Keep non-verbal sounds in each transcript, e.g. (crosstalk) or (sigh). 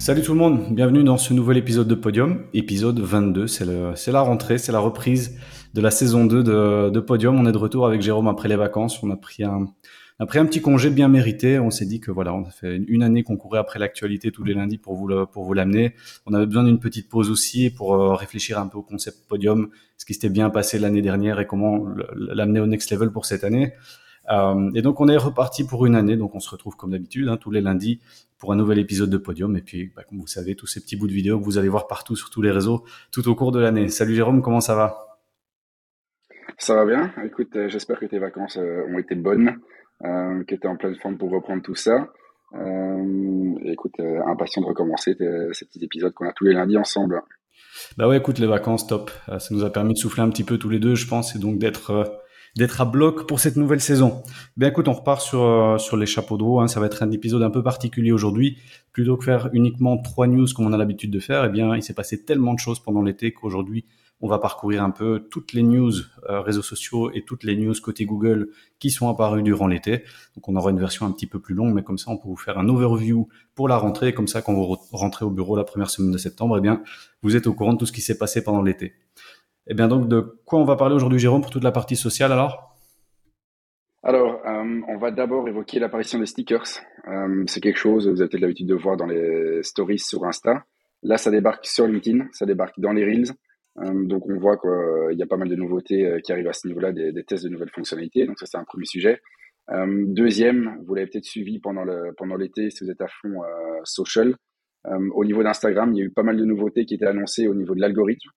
Salut tout le monde, bienvenue dans ce nouvel épisode de Podium, épisode 22, c'est la rentrée, c'est la reprise de la saison 2 de, de, Podium. On est de retour avec Jérôme après les vacances, on a pris un, on a pris un petit congé bien mérité, on s'est dit que voilà, on a fait une année qu'on courait après l'actualité tous les lundis pour vous pour vous l'amener. On avait besoin d'une petite pause aussi pour euh, réfléchir un peu au concept Podium, ce qui s'était bien passé l'année dernière et comment l'amener au next level pour cette année. Euh, et donc on est reparti pour une année, donc on se retrouve comme d'habitude hein, tous les lundis pour un nouvel épisode de Podium. Et puis, bah, comme vous savez, tous ces petits bouts de vidéos que vous allez voir partout sur tous les réseaux tout au cours de l'année. Salut Jérôme, comment ça va? Ça va bien. Écoute, euh, j'espère que tes vacances euh, ont été bonnes, que tu es en pleine forme pour reprendre tout ça. Écoute, impatient de recommencer ces petits épisodes qu'on a tous les lundis ensemble. Bah ouais, écoute, les vacances, top. Ça nous a permis de souffler un petit peu tous les deux, je pense, et donc d'être d'être à bloc pour cette nouvelle saison. Bien écoute, on repart sur, euh, sur les chapeaux de roue. Hein. Ça va être un épisode un peu particulier aujourd'hui. Plutôt que faire uniquement trois news comme on a l'habitude de faire, eh bien, il s'est passé tellement de choses pendant l'été qu'aujourd'hui, on va parcourir un peu toutes les news euh, réseaux sociaux et toutes les news côté Google qui sont apparues durant l'été. Donc on aura une version un petit peu plus longue, mais comme ça on peut vous faire un overview pour la rentrée. Comme ça, quand vous rentrez au bureau la première semaine de septembre, eh bien vous êtes au courant de tout ce qui s'est passé pendant l'été. Eh bien donc, de quoi on va parler aujourd'hui, Jérôme, pour toute la partie sociale alors? Alors, euh, on va d'abord évoquer l'apparition des stickers. Euh, c'est quelque chose, vous avez peut-être l'habitude de voir dans les stories sur Insta. Là, ça débarque sur LinkedIn, ça débarque dans les Reels. Euh, donc, on voit qu'il y a pas mal de nouveautés qui arrivent à ce niveau-là, des, des, tests de nouvelles fonctionnalités. Donc, ça, c'est un premier sujet. deuxième, vous l'avez peut-être suivi pendant le pendant l'été si vous êtes à fond social. au niveau d'Instagram, il y a eu pas mal de nouveautés qui étaient annoncées au niveau de l'algorithme.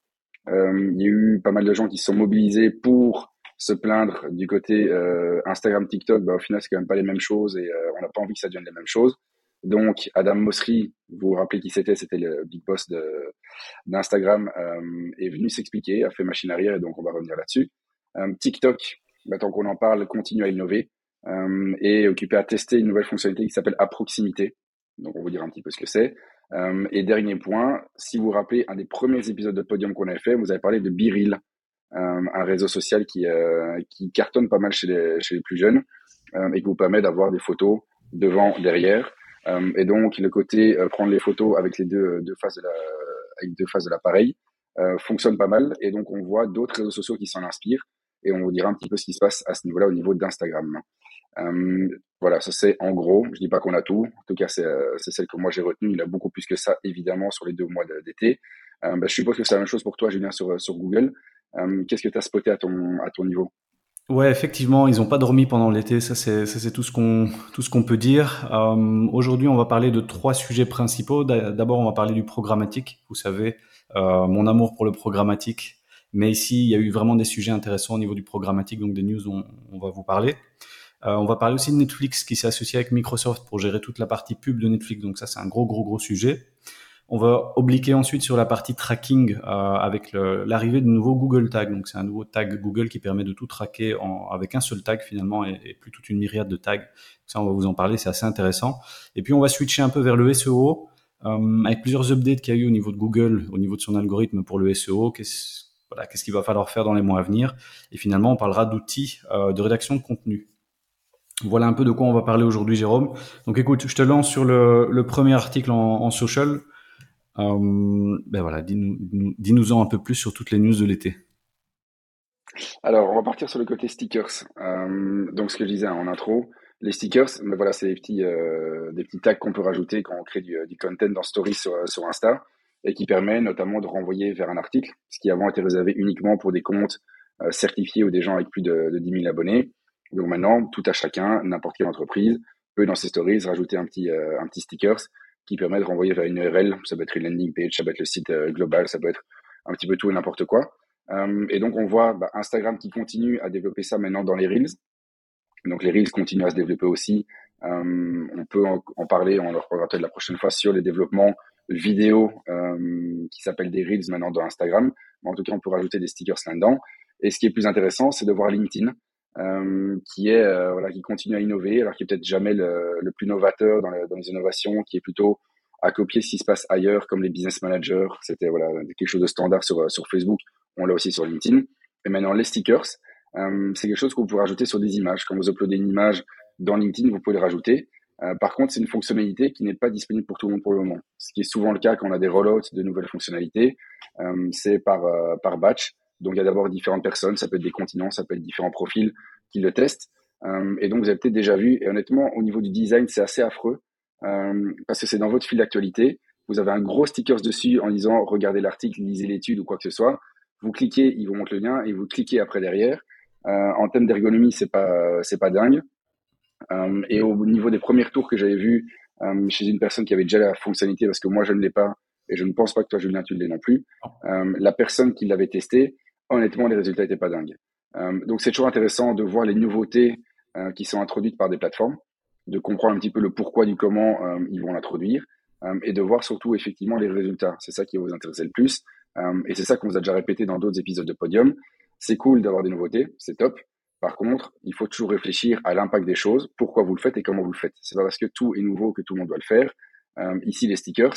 Euh, il y a eu pas mal de gens qui se sont mobilisés pour se plaindre du côté euh, Instagram, TikTok. Bah, au final, c'est quand même pas les mêmes choses et euh, on n'a pas envie que ça devienne les mêmes choses. Donc, Adam Mosseri, vous vous rappelez qui c'était? C'était le big boss d'Instagram, euh, est venu s'expliquer, a fait machine arrière et donc on va revenir là-dessus. Euh, TikTok, bah, tant qu'on en parle, continue à innover euh, et occupé à tester une nouvelle fonctionnalité qui s'appelle à proximité. Donc, on vous dire un petit peu ce que c'est. Euh, et dernier point, si vous vous rappelez un des premiers épisodes de Podium qu'on avait fait, vous avez parlé de Biril, euh, un réseau social qui, euh, qui cartonne pas mal chez les, plus jeunes et qui vous permet d'avoir des photos devant, derrière. et donc le côté prendre les photos avec les deux, deux faces de la, avec deux faces de l'appareil fonctionne pas mal. Et donc on voit d'autres réseaux sociaux qui s'en inspirent et on vous dira un petit peu ce qui se passe à ce niveau-là au niveau d'Instagram. Euh, voilà, ça c'est en gros. Je dis pas qu'on a tout. En tout cas, c'est euh, celle que moi j'ai retenue. Il a beaucoup plus que ça, évidemment, sur les deux mois d'été. Euh, bah, je suppose que c'est la même chose pour toi, Julien, sur, sur Google. Qu'est-ce que tu as spoté à ton, niveau? Ouais, effectivement, ils n'ont pas dormi pendant l'été. Ça, c'est c'est tout ce qu'on peut dire. Aujourd'hui, on va parler de trois sujets principaux. D'abord, on va parler du programmatique. Vous savez, mon amour pour le programmatique. Mais ici, il y a eu vraiment des sujets intéressants au niveau du programmatique, donc des news on va vous parler. Euh, on va parler aussi de Netflix qui s'est associé avec Microsoft pour gérer toute la partie pub de Netflix. Donc ça, c'est un gros, gros, gros sujet. On va obliquer ensuite sur la partie tracking euh, avec l'arrivée de nouveaux Google Tags. Donc c'est un nouveau tag Google qui permet de tout traquer avec un seul tag finalement et, plus toute une myriade de tags. Ça, on va vous en parler, c'est assez intéressant. Et puis on va switcher un peu vers le SEO euh, avec plusieurs updates qu'il y a eu au niveau de Google, au niveau de son algorithme pour le SEO. Qu'est-ce qu'il va falloir faire dans les mois à venir? Et finalement, on parlera d'outils de rédaction de contenu. Voilà un peu de quoi on va parler aujourd'hui, Jérôme. Donc écoute, je te lance sur le, premier article en, social. Euh, ben voilà, dis-nous dis en un peu plus sur toutes les news de l'été. Alors, on va partir sur le côté stickers. Euh, donc, ce que je disais en intro, les stickers, mais voilà, c'est des petits, euh, des petits tags qu'on peut rajouter quand on crée du, du content dans Stories sur, Insta et qui permet notamment de renvoyer vers un article, ce qui avant était réservé uniquement pour des comptes certifiés ou des gens avec plus de, de 10 000 abonnés. Donc maintenant, tout à chacun, n'importe quelle entreprise peut dans ses stories rajouter un petit, euh, un petit stickers qui permet de renvoyer vers une URL. Ça peut être une landing page, ça peut être le site euh, global, ça peut être un petit peu tout et n'importe quoi. Euh, et donc on voit bah, Instagram qui continue à développer ça maintenant dans les Reels. Donc les Reels continuent à se développer aussi. Euh, on peut en, parler, on leur reparlera peut-être la prochaine fois sur les développements vidéo qui s'appellent des Reels maintenant dans Instagram. Mais en tout cas, on peut rajouter des stickers là-dedans. Et ce qui est plus intéressant, c'est de voir LinkedIn euh, qui est euh, voilà qui continue à innover alors qui est peut-être jamais le, le, plus novateur dans, dans, les innovations qui est plutôt à copier ce qui se passe ailleurs comme les business managers. C'était voilà quelque chose de standard sur sur Facebook. On l'a aussi sur LinkedIn. Et maintenant les stickers. Euh, c'est quelque chose que vous pouvez rajouter sur des images. Quand vous uploadez une image dans LinkedIn vous pouvez le rajouter. Par contre, c'est une fonctionnalité qui n'est pas disponible pour tout le monde pour le moment. Ce qui est souvent le cas quand on a des rollouts de nouvelles fonctionnalités, c'est par, par batch. Donc il y a d'abord différentes personnes, ça peut être des continents, ça peut être différents profils qui le testent. et donc vous avez peut-être déjà vu, et honnêtement, au niveau du design, c'est assez affreux, parce que c'est dans votre fil d'actualité, vous avez un gros sticker dessus en disant regardez l'article, lisez l'étude ou quoi que ce soit. Vous cliquez, il vous montre le lien et vous cliquez après derrière. Euh, en termes d'ergonomie, c'est pas c'est pas dingue. Euh, et au niveau des premiers tours que j'avais vus euh, chez une personne qui avait déjà la fonctionnalité, parce que moi je ne l'ai pas et je ne pense pas que toi Julien tu l'aies non plus. la personne qui l'avait testé, honnêtement les résultats étaient pas dingues. donc c'est toujours intéressant de voir les nouveautés qui sont introduites par des plateformes, de comprendre un petit peu le pourquoi du comment ils vont l'introduire euh, et de voir surtout effectivement les résultats. C'est ça qui va vous intéresser le plus. Euh, et c'est ça qu'on vous a déjà répété dans d'autres épisodes de Podium. C'est cool d'avoir des nouveautés, c'est top. Par contre, il faut toujours réfléchir à l'impact des choses, pourquoi vous le faites et comment vous le faites. C'est pas parce que tout est nouveau que tout le monde doit le faire. Euh, ici, les stickers,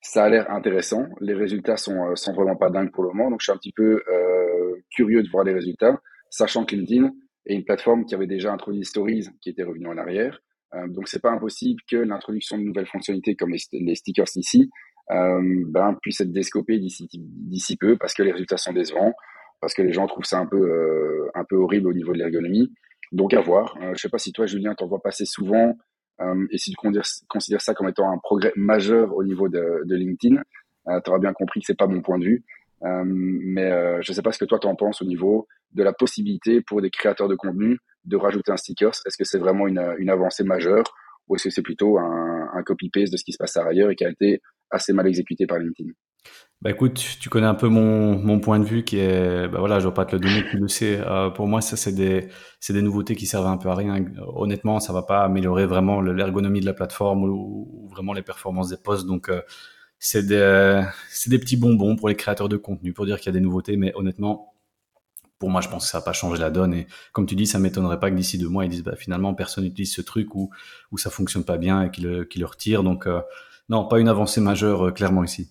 ça a l'air intéressant. Les résultats sont, sont vraiment pas dingues pour le moment. Donc, je suis un petit peu euh, curieux de voir les résultats, sachant que LinkedIn est une plateforme qui avait déjà introduit Stories, qui était revenu en arrière. Euh, donc c'est pas impossible que l'introduction de nouvelles fonctionnalités comme les, stickers ici euh, ben, puisse être descopée d'ici peu parce que les résultats sont décevants, parce que les gens trouvent ça un peu euh, un peu horrible au niveau de l'ergonomie. Donc à voir. Euh, je sais pas si toi Julien t'en vois passer souvent euh, et si tu considères ça comme étant un progrès majeur au niveau de, LinkedIn, euh, tu auras bien compris que c'est pas mon point de vue. Euh, mais euh, je ne sais pas ce que toi t'en penses au niveau de la possibilité pour des créateurs de contenu de rajouter un sticker. Est-ce que c'est vraiment une, une, avancée majeure ou est-ce que c'est plutôt un, un copy-paste de ce qui se passe ailleurs et qui a été assez mal exécuté par LinkedIn? Bah écoute, tu connais un peu mon, mon point de vue qui est, bah voilà, je vais pas te le donner, tu le sais. Euh, pour moi, ça c'est des, c'est des nouveautés qui servent un peu à rien. Honnêtement, ça va pas améliorer vraiment l'ergonomie de la plateforme ou, vraiment les performances des posts. Donc euh, c'est des, c'est des petits bonbons pour les créateurs de contenu pour dire qu'il y a des nouveautés, mais honnêtement, pour moi, je pense que ça n'a pas changé la donne. Et comme tu dis, ça m'étonnerait pas que d'ici deux mois, ils disent bah, finalement, personne n'utilise ce truc ou, ou ça fonctionne pas bien et qu'ils le, le retirent. Donc, euh, non, pas une avancée majeure, euh, clairement ici.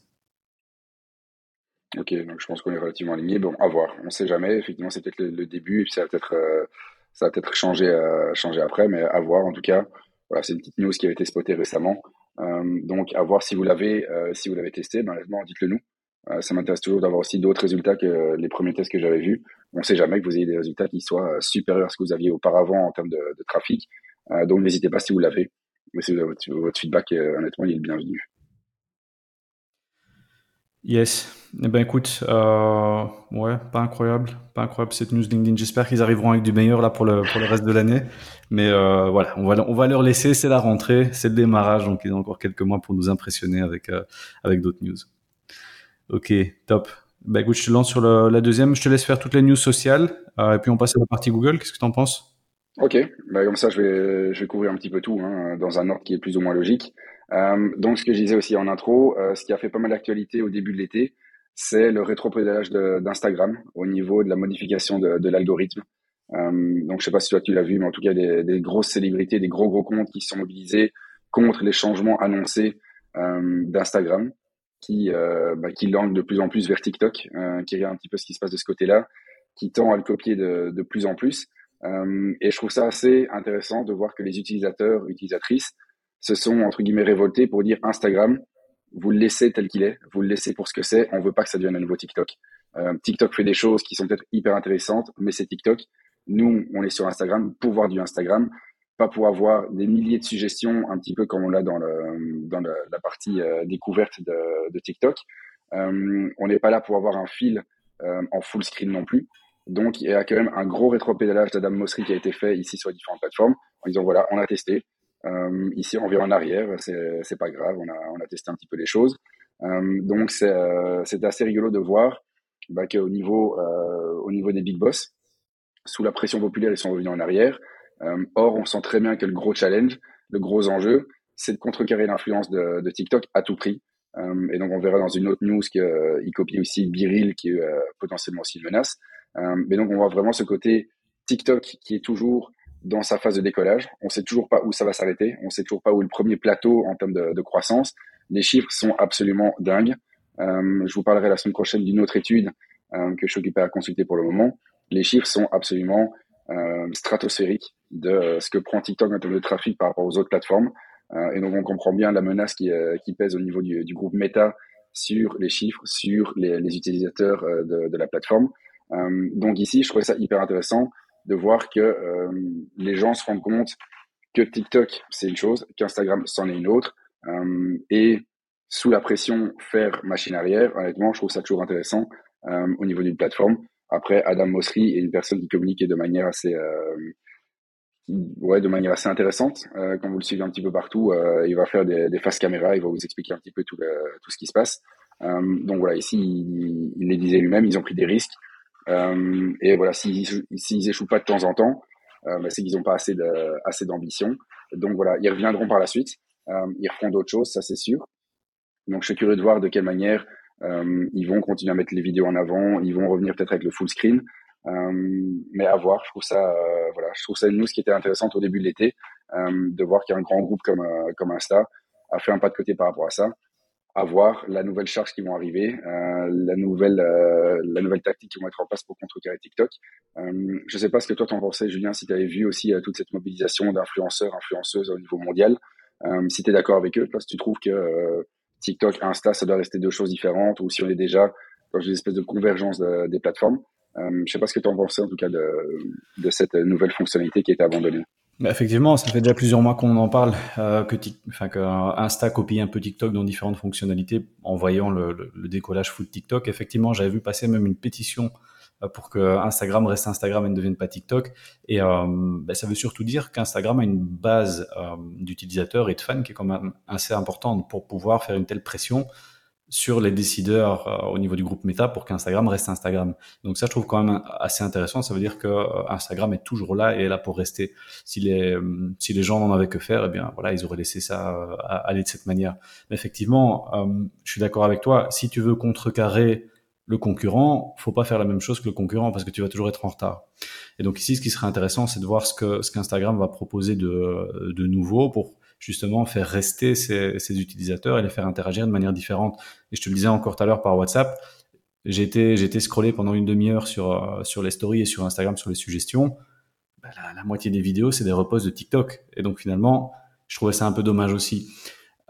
Ok, donc je pense qu'on est relativement aligné. Bon, à voir. On ne sait jamais. Effectivement, c'est peut-être le, début et puis ça va peut-être euh, peut-être changer, euh, après, mais à voir. En tout cas, voilà, c'est une petite news qui a été spotée récemment. donc, à voir si vous l'avez si vous l'avez testé. Ben, dites-le nous. Euh, ça m'intéresse toujours d'avoir aussi d'autres résultats que les premiers tests que j'avais vus. On ne sait jamais que vous ayez des résultats qui soient euh, supérieurs à ce que vous aviez auparavant en termes de, trafic. Euh, donc n'hésitez pas si vous l'avez. Mais si vous avez votre, feedback, honnêtement, il est le bienvenu. Yes. Eh ben écoute, euh, ouais, pas incroyable, pas incroyable cette news LinkedIn. J'espère qu'ils arriveront avec du meilleur là pour le pour le reste de l'année. Mais euh, voilà, on va on va leur laisser. C'est la rentrée, c'est le démarrage, donc ils ont encore quelques mois pour nous impressionner avec euh, avec d'autres news. Ok, top. Bah écoute, je te lance sur le, la deuxième. Je te laisse faire toutes les news sociales euh, et puis on passe à la partie Google. Qu'est-ce que tu en penses? Ok, bah comme ça je vais, je vais couvrir un petit peu tout hein, dans un ordre qui est plus ou moins logique. Euh, donc ce que je disais aussi en intro, euh, ce qui a fait pas mal d'actualité au début de l'été, c'est le rétropédalage d'Instagram au niveau de la modification de, l'algorithme. Euh, donc je sais pas si toi tu l'as vu, mais en tout cas des, grosses célébrités, des gros gros comptes qui sont mobilisés contre les changements annoncés euh, d'Instagram qui, euh, bah, qui langue de plus en plus vers TikTok, euh, qui regarde un petit peu ce qui se passe de ce côté-là, qui tend à le copier de, de plus en plus. Et je trouve ça assez intéressant de voir que les utilisateurs, utilisatrices, se sont entre guillemets révoltés pour dire Instagram, vous le laissez tel qu'il est, vous le laissez pour ce que c'est, on veut pas que ça devienne un nouveau TikTok. Euh, TikTok fait des choses qui sont peut-être hyper intéressantes, mais c'est TikTok. Nous, on est sur Instagram pour voir du Instagram pas pour avoir des milliers de suggestions, un petit peu comme on l'a dans, la partie euh, découverte de, TikTok. Euh, on n'est pas là pour avoir un fil en full screen non plus. Donc, il y a quand même un gros rétropédalage d'Adam Mosseri qui a été fait ici sur les différentes plateformes en disant voilà, on a testé. Euh, ici, on vient en arrière, c'est pas grave, on a, on a testé un petit peu les choses. Euh, donc, c'est assez rigolo de voir bah, qu'au niveau, au niveau des big boss, sous la pression populaire, ils sont revenus en arrière. Euh, or, on sent très bien que le gros challenge, le gros enjeu, c'est de contrecarrer l'influence de, de, TikTok à tout prix. Euh, et donc, on verra dans une autre news qu'il euh, copie aussi Biril, qui est potentiellement aussi une menace. mais donc, on voit vraiment ce côté TikTok qui est toujours dans sa phase de décollage. On sait toujours pas où ça va s'arrêter. On sait toujours pas où est le premier plateau en termes de, croissance. Les chiffres sont absolument dingues. Euh, je vous parlerai la semaine prochaine d'une autre étude euh, que je suis occupé à consulter pour le moment. Les chiffres sont absolument stratosphérique de ce que prend TikTok en termes de trafic par rapport aux autres plateformes. et donc on comprend bien la menace qui, pèse au niveau du, groupe Meta sur les chiffres, sur les, les utilisateurs de, de, la plateforme. donc ici, je trouvais ça hyper intéressant de voir que les gens se rendent compte que TikTok, c'est une chose, qu'Instagram, c'en est une autre. Euh, et sous la pression, faire machine arrière, honnêtement, je trouve ça toujours intéressant euh, au niveau d'une plateforme. Après, Adam Mosseri est une personne qui communique de manière assez, euh, ouais, de manière assez intéressante. Euh, quand vous le suivez un petit peu partout, euh, il va faire des, faces caméra, il va vous expliquer un petit peu tout, tout ce qui se passe. Euh, donc voilà, ici, il, il les disait lui-même, ils ont pris des risques. Et voilà, s'ils s'ils échouent pas de temps en temps, euh, c'est qu'ils n'ont pas assez d'ambition. Donc voilà, ils reviendront par la suite. Euh, ils referont d'autres choses, ça c'est sûr. Donc je suis curieux de voir de quelle manière euh, ils vont continuer à mettre les vidéos en avant. Ils vont revenir peut-être avec le full screen. mais à voir, je trouve ça, voilà, je trouve ça une news qui était intéressante au début de l'été, de voir qu'il y a un grand groupe comme Insta a fait un pas de côté par rapport à ça à voir la nouvelle charge qui vont arriver, euh, la nouvelle euh, la nouvelle tactique qui vont être en place pour contrecarrer TikTok. Euh, je sais pas ce que toi t'en pensais, Julien, si tu avais vu aussi euh, toute cette mobilisation d'influenceurs, influenceuses au niveau mondial. Euh, si tu es d'accord avec eux, toi, si tu trouves que euh, TikTok, Insta, ça doit rester deux choses différentes, ou si on est déjà dans une espèce de convergence des plateformes. je sais pas ce que tu en pensais en tout cas de, de cette nouvelle fonctionnalité qui a été abandonnée. Bah effectivement, ça fait déjà plusieurs mois qu'on en parle, euh, que, enfin, que Insta copie un peu TikTok dans différentes fonctionnalités en voyant le, le, le décollage full TikTok. Effectivement, j'avais vu passer même une pétition euh, pour que Instagram reste Instagram et ne devienne pas TikTok. Et euh, bah, ça veut surtout dire qu'Instagram a une base d'utilisateurs et de fans qui est quand même assez importante pour pouvoir faire une telle pression sur les décideurs euh, au niveau du groupe Meta pour qu'Instagram reste Instagram. Donc ça, je trouve quand même assez intéressant. Ça veut dire que euh, Instagram est toujours là et est là pour rester. Si les euh, si les gens n'en avaient que faire, eh bien voilà, ils auraient laissé ça aller de cette manière. Mais effectivement, je suis d'accord avec toi. Si tu veux contrecarrer le concurrent, faut pas faire la même chose que le concurrent parce que tu vas toujours être en retard. Et donc ici, ce qui serait intéressant, c'est de voir ce que ce qu'Instagram va proposer de de nouveau pour justement faire rester ces, utilisateurs et les faire interagir de manière différente. Et je te le disais encore tout à l'heure par WhatsApp, j'ai été, scrollé pendant une demi-heure sur, euh, sur les stories et sur Instagram sur les suggestions. Bah, la, moitié des vidéos, c'est des reposts de TikTok. Et donc finalement, je trouvais ça un peu dommage aussi.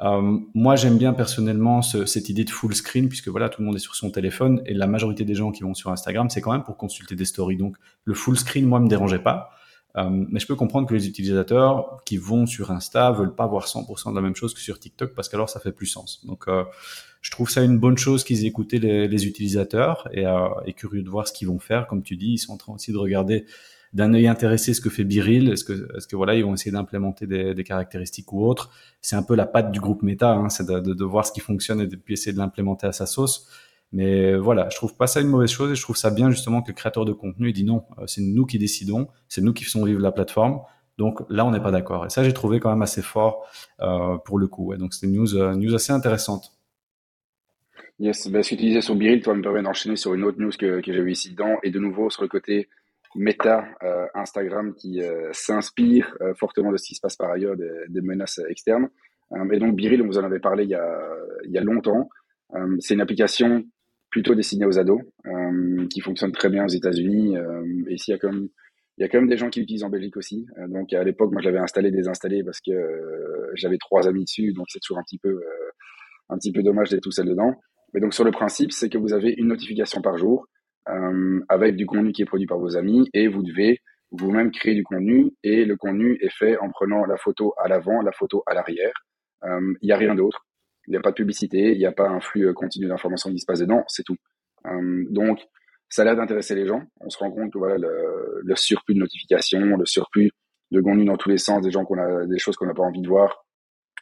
Euh, moi, j'aime bien personnellement cette idée de full screen, puisque voilà, tout le monde est sur son téléphone et la majorité des gens qui vont sur Instagram, c'est quand même pour consulter des stories. Donc, le full screen, moi, me dérangeait pas. Euh, mais je peux comprendre que les utilisateurs qui vont sur Insta veulent pas voir 100% de la même chose que sur TikTok parce qu'alors ça fait plus sens. Donc euh, je trouve ça une bonne chose qu'ils aient écouté les, les utilisateurs et, euh, et, curieux de voir ce qu'ils vont faire. Comme tu dis, ils sont en train aussi de regarder d'un œil intéressé ce que fait Biril. Est-ce que, est-ce que voilà, ils vont essayer d'implémenter des, des, caractéristiques ou autres? C'est un peu la patte du groupe Meta, hein, c'est de, de, de, voir ce qui fonctionne et de, puis essayer de l'implémenter à sa sauce. Mais voilà, je trouve pas ça une mauvaise chose et je trouve ça bien justement que le créateur de contenu dit non, euh, c'est nous qui décidons, c'est nous qui faisons vivre la plateforme. Donc là, on n'est pas d'accord. Et ça, j'ai trouvé quand même assez fort euh, pour le coup. Ouais. Donc c'était une news, euh, news assez intéressante. Yes, ben, ce que tu disais sur Biril, toi, me permet d'enchaîner sur une autre news que, que j'ai vu ici dedans, et de nouveau sur le côté méta Instagram qui s'inspire fortement de ce qui se passe par ailleurs, des, des menaces externes. et donc Biril, on vous en avait parlé il y a, il y a longtemps. c'est une application plutôt destiné aux ados, euh, qui fonctionne très bien aux États-Unis. Euh, et ici, il y a quand même il y a quand même des gens qui l'utilisent en Belgique aussi. Euh, donc à l'époque, moi, j'avais installé, désinstallé parce que j'avais trois amis dessus, donc c'est toujours un petit peu un petit peu dommage d'être tout seul dedans. Mais donc sur le principe, c'est que vous avez une notification par jour avec du contenu qui est produit par vos amis et vous devez vous-même créer du contenu et le contenu est fait en prenant la photo à l'avant, la photo à l'arrière. Il n'y a rien d'autre. Il n'y a pas de publicité, il n'y a pas un flux euh, continu d'informations qui se passe dedans, c'est tout. Euh, donc, ça a l'air d'intéresser les gens. On se rend compte que voilà, le, surplus de notifications, le surplus de contenu dans tous les sens, des gens qu'on a, des choses qu'on n'a pas envie de voir,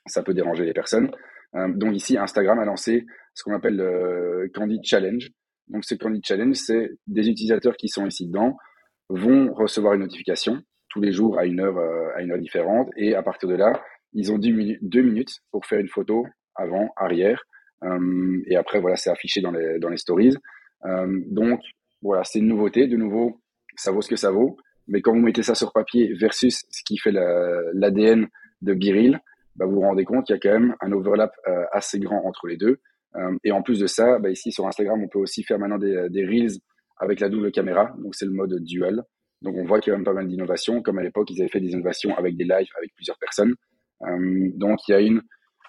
ça peut déranger les personnes. Euh, donc ici, Instagram a lancé ce qu'on appelle le Candid Challenge. Donc ce Candid Challenge, c'est des utilisateurs qui sont ici dedans vont recevoir une notification tous les jours à une heure à une heure différente et à partir de là, ils ont deux minutes pour faire une photo avant, arrière. Euh, et après, voilà, c'est affiché dans les, dans les stories. Euh, donc, voilà, c'est une nouveauté. De nouveau, ça vaut ce que ça vaut. Mais quand vous mettez ça sur papier versus ce qui fait l'ADN de Biril, bah, vous vous rendez compte qu'il y a quand même un overlap euh, assez grand entre les deux. Et en plus de ça, bah, ici sur Instagram, on peut aussi faire maintenant des, reels avec la double caméra. Donc c'est le mode dual. Donc on voit qu'il y a même pas mal d'innovations, comme à l'époque ils avaient fait des innovations avec des lives avec plusieurs personnes. Donc il y a une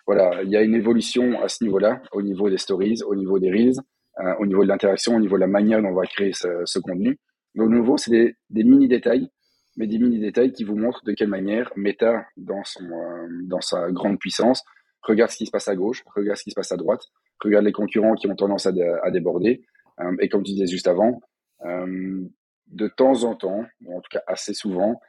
voilà, il y a une évolution à ce niveau-là, au niveau des stories, au niveau des reels, euh, au niveau de l'interaction, au niveau de la manière dont on va créer ce, contenu. Donc nouveau, c'est des, des mini détails, mais des mini détails qui vous montrent de quelle manière Meta, dans son euh, dans sa grande puissance, regarde ce qui se passe à gauche, regarde ce qui se passe à droite, regarde les concurrents qui ont tendance à, déborder. Euh, et comme tu disais juste avant, de temps en temps, en tout cas assez souvent,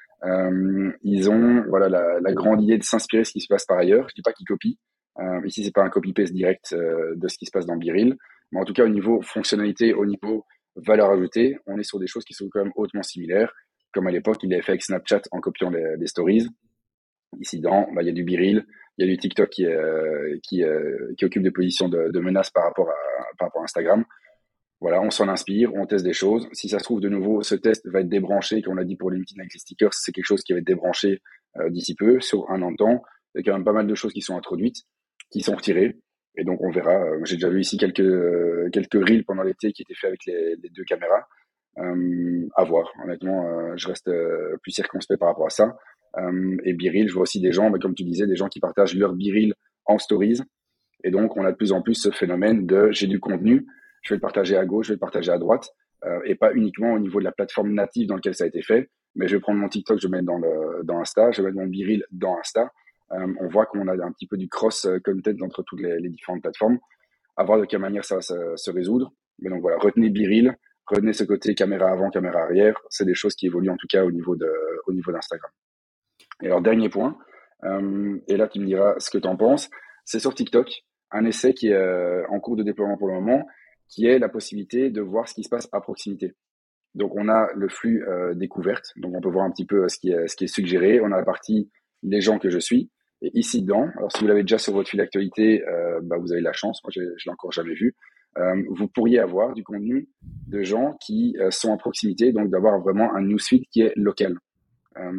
ils ont voilà la, la, grande idée de s'inspirer de ce qui se passe par ailleurs. Je dis pas qu'ils copient. Euh, ici, c'est pas un copy-paste direct euh, de ce qui se passe dans Biril, mais en tout cas au niveau fonctionnalité, au niveau valeur ajoutée, on est sur des choses qui sont quand même hautement similaires. Comme à l'époque, il avait fait avec Snapchat en copiant les, stories. Ici, dans, bah, il y a du Biril, il y a du TikTok qui, euh, qui occupe des positions de, menace par rapport à, Instagram voilà, on s'en inspire, on teste des choses. Si ça se trouve de nouveau, ce test va être débranché, comme on l'a dit pour LinkedIn avec les stickers, c'est quelque chose qui va être débranché euh, d'ici peu, sur un an de temps. Il y a quand même pas mal de choses qui sont introduites, qui sont retirées. Et donc on verra. Euh, j'ai déjà vu ici quelques euh, quelques reels pendant l'été qui étaient faits avec les, deux caméras. Euh, à voir. Honnêtement, je reste plus circonspect par rapport à ça. et biril, je vois aussi des gens, mais comme tu disais, des gens qui partagent leur biril en stories. Et donc on a de plus en plus ce phénomène de j'ai du contenu, je vais le partager à gauche, je vais le partager à droite, euh, et pas uniquement au niveau de la plateforme native dans laquelle ça a été fait, mais je vais prendre mon TikTok, je vais mettre dans, dans Insta, je vais mettre mon Biril dans Insta. Euh, on voit qu'on a un petit peu du cross-content euh, entre toutes les, différentes plateformes. À voir de quelle manière ça va se, résoudre. Mais donc voilà, retenez Biril, retenez ce côté caméra avant, caméra arrière. C'est des choses qui évoluent en tout cas au niveau de, au niveau d'Instagram. Et alors, dernier point, euh, et là tu me diras ce que tu en penses, c'est sur TikTok, un essai qui est en cours de déploiement pour le moment, qui est la possibilité de voir ce qui se passe à proximité. Donc on a le flux découverte, donc on peut voir un petit peu ce qui est, ce qui est suggéré. On a la partie les gens que je suis. Et ici dedans, alors si vous l'avez déjà sur votre fil d'actualité, euh, bah, vous avez la chance. Moi, je l'ai encore jamais vu. Euh, vous pourriez avoir du contenu de gens qui euh, sont à proximité, donc d'avoir vraiment un newsfeed qui est local.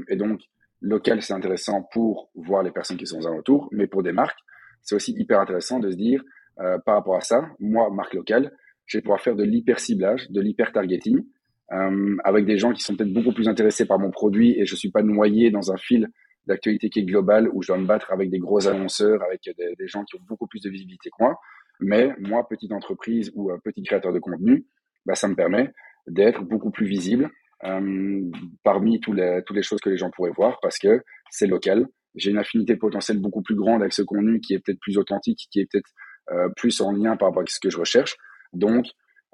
Et donc local, c'est intéressant pour voir les personnes qui sont aux alentours, mais pour des marques, c'est aussi hyper intéressant de se dire par rapport à ça, moi, marque locale, je vais pouvoir faire de l'hyper ciblage, de l'hyper targeting, euh, avec des gens qui sont peut-être beaucoup plus intéressés par mon produit et je suis pas noyé dans un fil d'actualité qui est global où je dois me battre avec des gros annonceurs, avec des, gens qui ont beaucoup plus de visibilité que moi. Mais moi, petite entreprise ou euh, petit créateur de contenu, bah, ça me permet d'être beaucoup plus visible euh, parmi tous les, toutes les choses que les gens pourraient voir parce que c'est local. J'ai une affinité potentielle beaucoup plus grande avec ce contenu qui est peut-être plus authentique, qui est peut-être euh, plus en lien par rapport à ce que je recherche. Donc,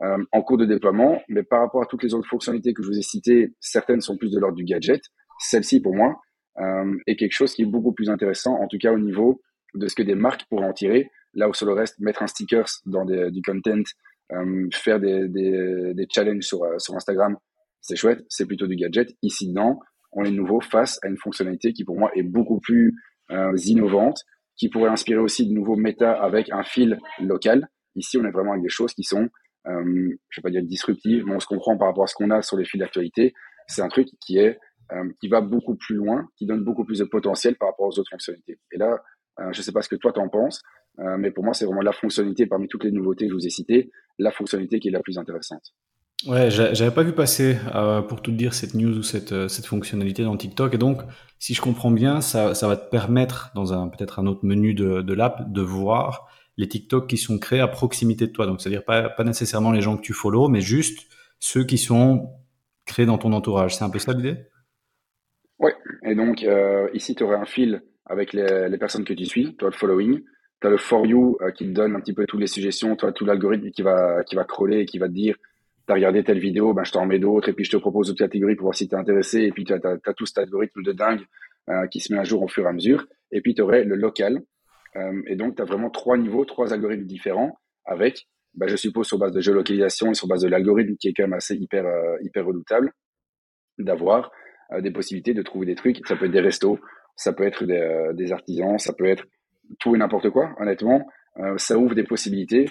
euh, en cours de déploiement, mais par rapport à toutes les autres fonctionnalités que je vous ai citées, certaines sont plus de l'ordre du gadget. Celle-ci, pour moi, est quelque chose qui est beaucoup plus intéressant, en tout cas au niveau de ce que des marques pourraient en tirer. Là où sur le reste, mettre un sticker dans des, du content, euh, faire des, des, des, challenges sur, euh, sur Instagram, c'est chouette, c'est plutôt du gadget. Ici, dedans, on est nouveau face à une fonctionnalité qui pour moi est beaucoup plus euh, innovante, qui pourrait inspirer aussi de nouveaux méta avec un fil local. Ici, on est vraiment avec des choses qui sont, euh, je vais pas dire disruptives, mais on se comprend par rapport à ce qu'on a sur les fils d'actualité. C'est un truc qui est euh, qui va beaucoup plus loin, qui donne beaucoup plus de potentiel par rapport aux autres fonctionnalités. Et là, euh, je sais pas ce que toi t'en penses, euh, mais pour moi, c'est vraiment la fonctionnalité parmi toutes les nouveautés que je vous ai citées, la fonctionnalité qui est la plus intéressante. Ouais, j'avais pas vu passer, pour tout dire, cette news ou cette, cette fonctionnalité dans TikTok. Et donc, si je comprends bien, ça, ça va te permettre, dans un peut-être un autre menu de, de l'app, de voir les TikTok qui sont créés à proximité de toi. Donc, c'est-à-dire pas, pas nécessairement les gens que tu follow, mais juste ceux qui sont créés dans ton entourage. C'est un peu ça l'idée? Ouais. Et donc, euh, ici, tu aurais un fil avec les, les, personnes que tu suis, toi, le following. Tu as le for you euh, qui te donne un petit peu toutes les suggestions, toi, tout l'algorithme qui va, qui va crawler et qui va te dire tu as regardé telle vidéo, ben, je t'en mets d'autres, et puis je te propose d'autres catégories pour voir si tu es intéressé, et puis tu as, as, tout cet algorithme de dingue euh, qui se met à jour au fur et à mesure, et puis tu aurais le local, euh, et donc tu as vraiment trois niveaux, trois algorithmes différents, avec, ben, je suppose, sur base de géolocalisation et sur base de l'algorithme qui est quand même assez hyper, euh, hyper redoutable, d'avoir des possibilités de trouver des trucs, ça peut être des restos, ça peut être des, euh, artisans, ça peut être tout et n'importe quoi, honnêtement, euh, ça ouvre des possibilités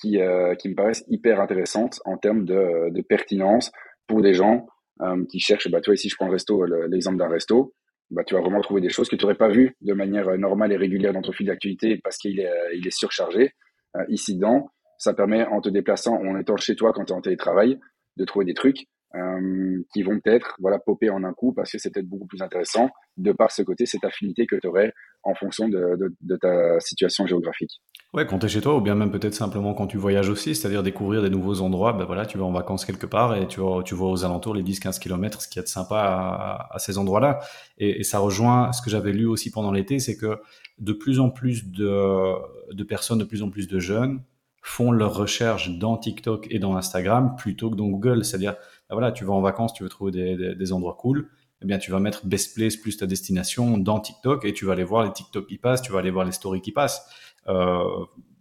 qui, euh, qui me paraissent hyper intéressantes en termes de, de pertinence pour des gens euh, qui cherchent. Bah, toi, ici, je prends le resto, l'exemple d'un resto. Bah, tu vas vraiment trouver des choses que tu n'aurais pas vues de manière normale et régulière dans ton fil d'actualité parce qu'il est, il est surchargé. Euh, ici, dedans, ça permet, en te déplaçant, en étant chez toi quand tu es en télétravail, de trouver des trucs euh, qui vont peut-être voilà popper en un coup parce que c'est peut-être beaucoup plus intéressant de par ce côté cette affinité que tu aurais en fonction de, ta situation géographique. Ouais, quand tu es chez toi ou bien même peut-être simplement quand tu voyages aussi, c'est-à-dire découvrir des nouveaux endroits, ben voilà, tu vas en vacances quelque part et tu vois, tu vois aux alentours les 10-15 km ce qui est sympa à, ces endroits-là. Et, ça rejoint ce que j'avais lu aussi pendant l'été, c'est que de plus en plus de, de personnes, de plus en plus de jeunes font leurs recherches dans TikTok et dans Instagram plutôt que dans Google. C'est-à-dire, voilà, tu vas en vacances, tu veux trouver des, des, des, endroits cool, eh bien, tu vas mettre best place plus ta destination dans TikTok et tu vas aller voir les TikTok qui passent, tu vas aller voir les stories qui passent. Euh,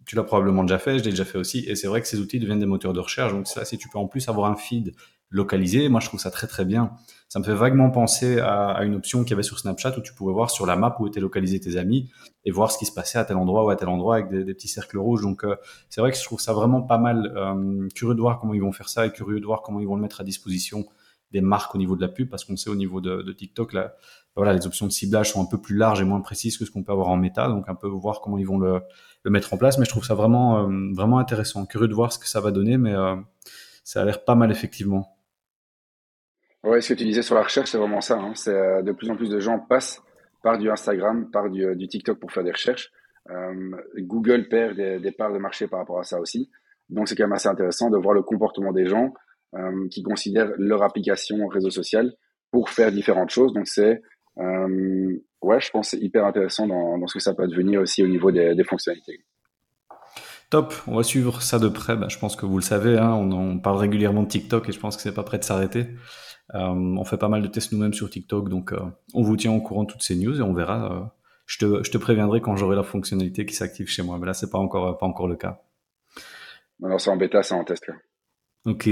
tu l'as probablement déjà fait, je l'ai déjà fait aussi. Et c'est vrai que ces outils deviennent des moteurs de recherche. Donc ça, si tu peux en plus avoir un feed localisé, moi je trouve ça très très bien. Ça me fait vaguement penser à, une option qu'il y avait sur Snapchat où tu pouvais voir sur la map où étaient localisés tes amis et voir ce qui se passait à tel endroit ou à tel endroit avec des, petits cercles rouges. Donc euh, c'est vrai que je trouve ça vraiment pas mal. Euh, curieux de voir comment ils vont faire ça et curieux de voir comment ils vont le mettre à disposition des marques au niveau de la pub parce qu'on sait au niveau de, de TikTok là, voilà, les options de ciblage sont un peu plus larges et moins précises que ce qu'on peut avoir en méta, donc un peu voir comment ils vont le, le mettre en place. Mais je trouve ça vraiment, euh, vraiment intéressant. Curieux de voir ce que ça va donner, mais euh, ça a l'air pas mal effectivement. Ouais, ce que tu disais sur la recherche, c'est vraiment ça. Hein. C'est euh, de plus en plus de gens passent par du Instagram, par du, du TikTok pour faire des recherches. Euh, Google perd des, parts de marché par rapport à ça aussi. Donc c'est quand même assez intéressant de voir le comportement des gens euh, qui considèrent leur application réseau social pour faire différentes choses. Donc c'est euh, ouais, je pense c'est hyper intéressant dans, ce que ça peut devenir aussi au niveau des, fonctionnalités. Top, on va suivre ça de près. Ben, je pense que vous le savez, hein, on, on, parle régulièrement de TikTok et je pense que c'est pas prêt de s'arrêter. Euh, on fait pas mal de tests nous-mêmes sur TikTok, donc euh, on vous tient au courant de toutes ces news et on verra. Euh, je, te, je te préviendrai quand j'aurai la fonctionnalité qui s'active chez moi. Mais là, c'est pas encore pas encore le cas. Alors c'est en bêta, c'est en test là. Ok.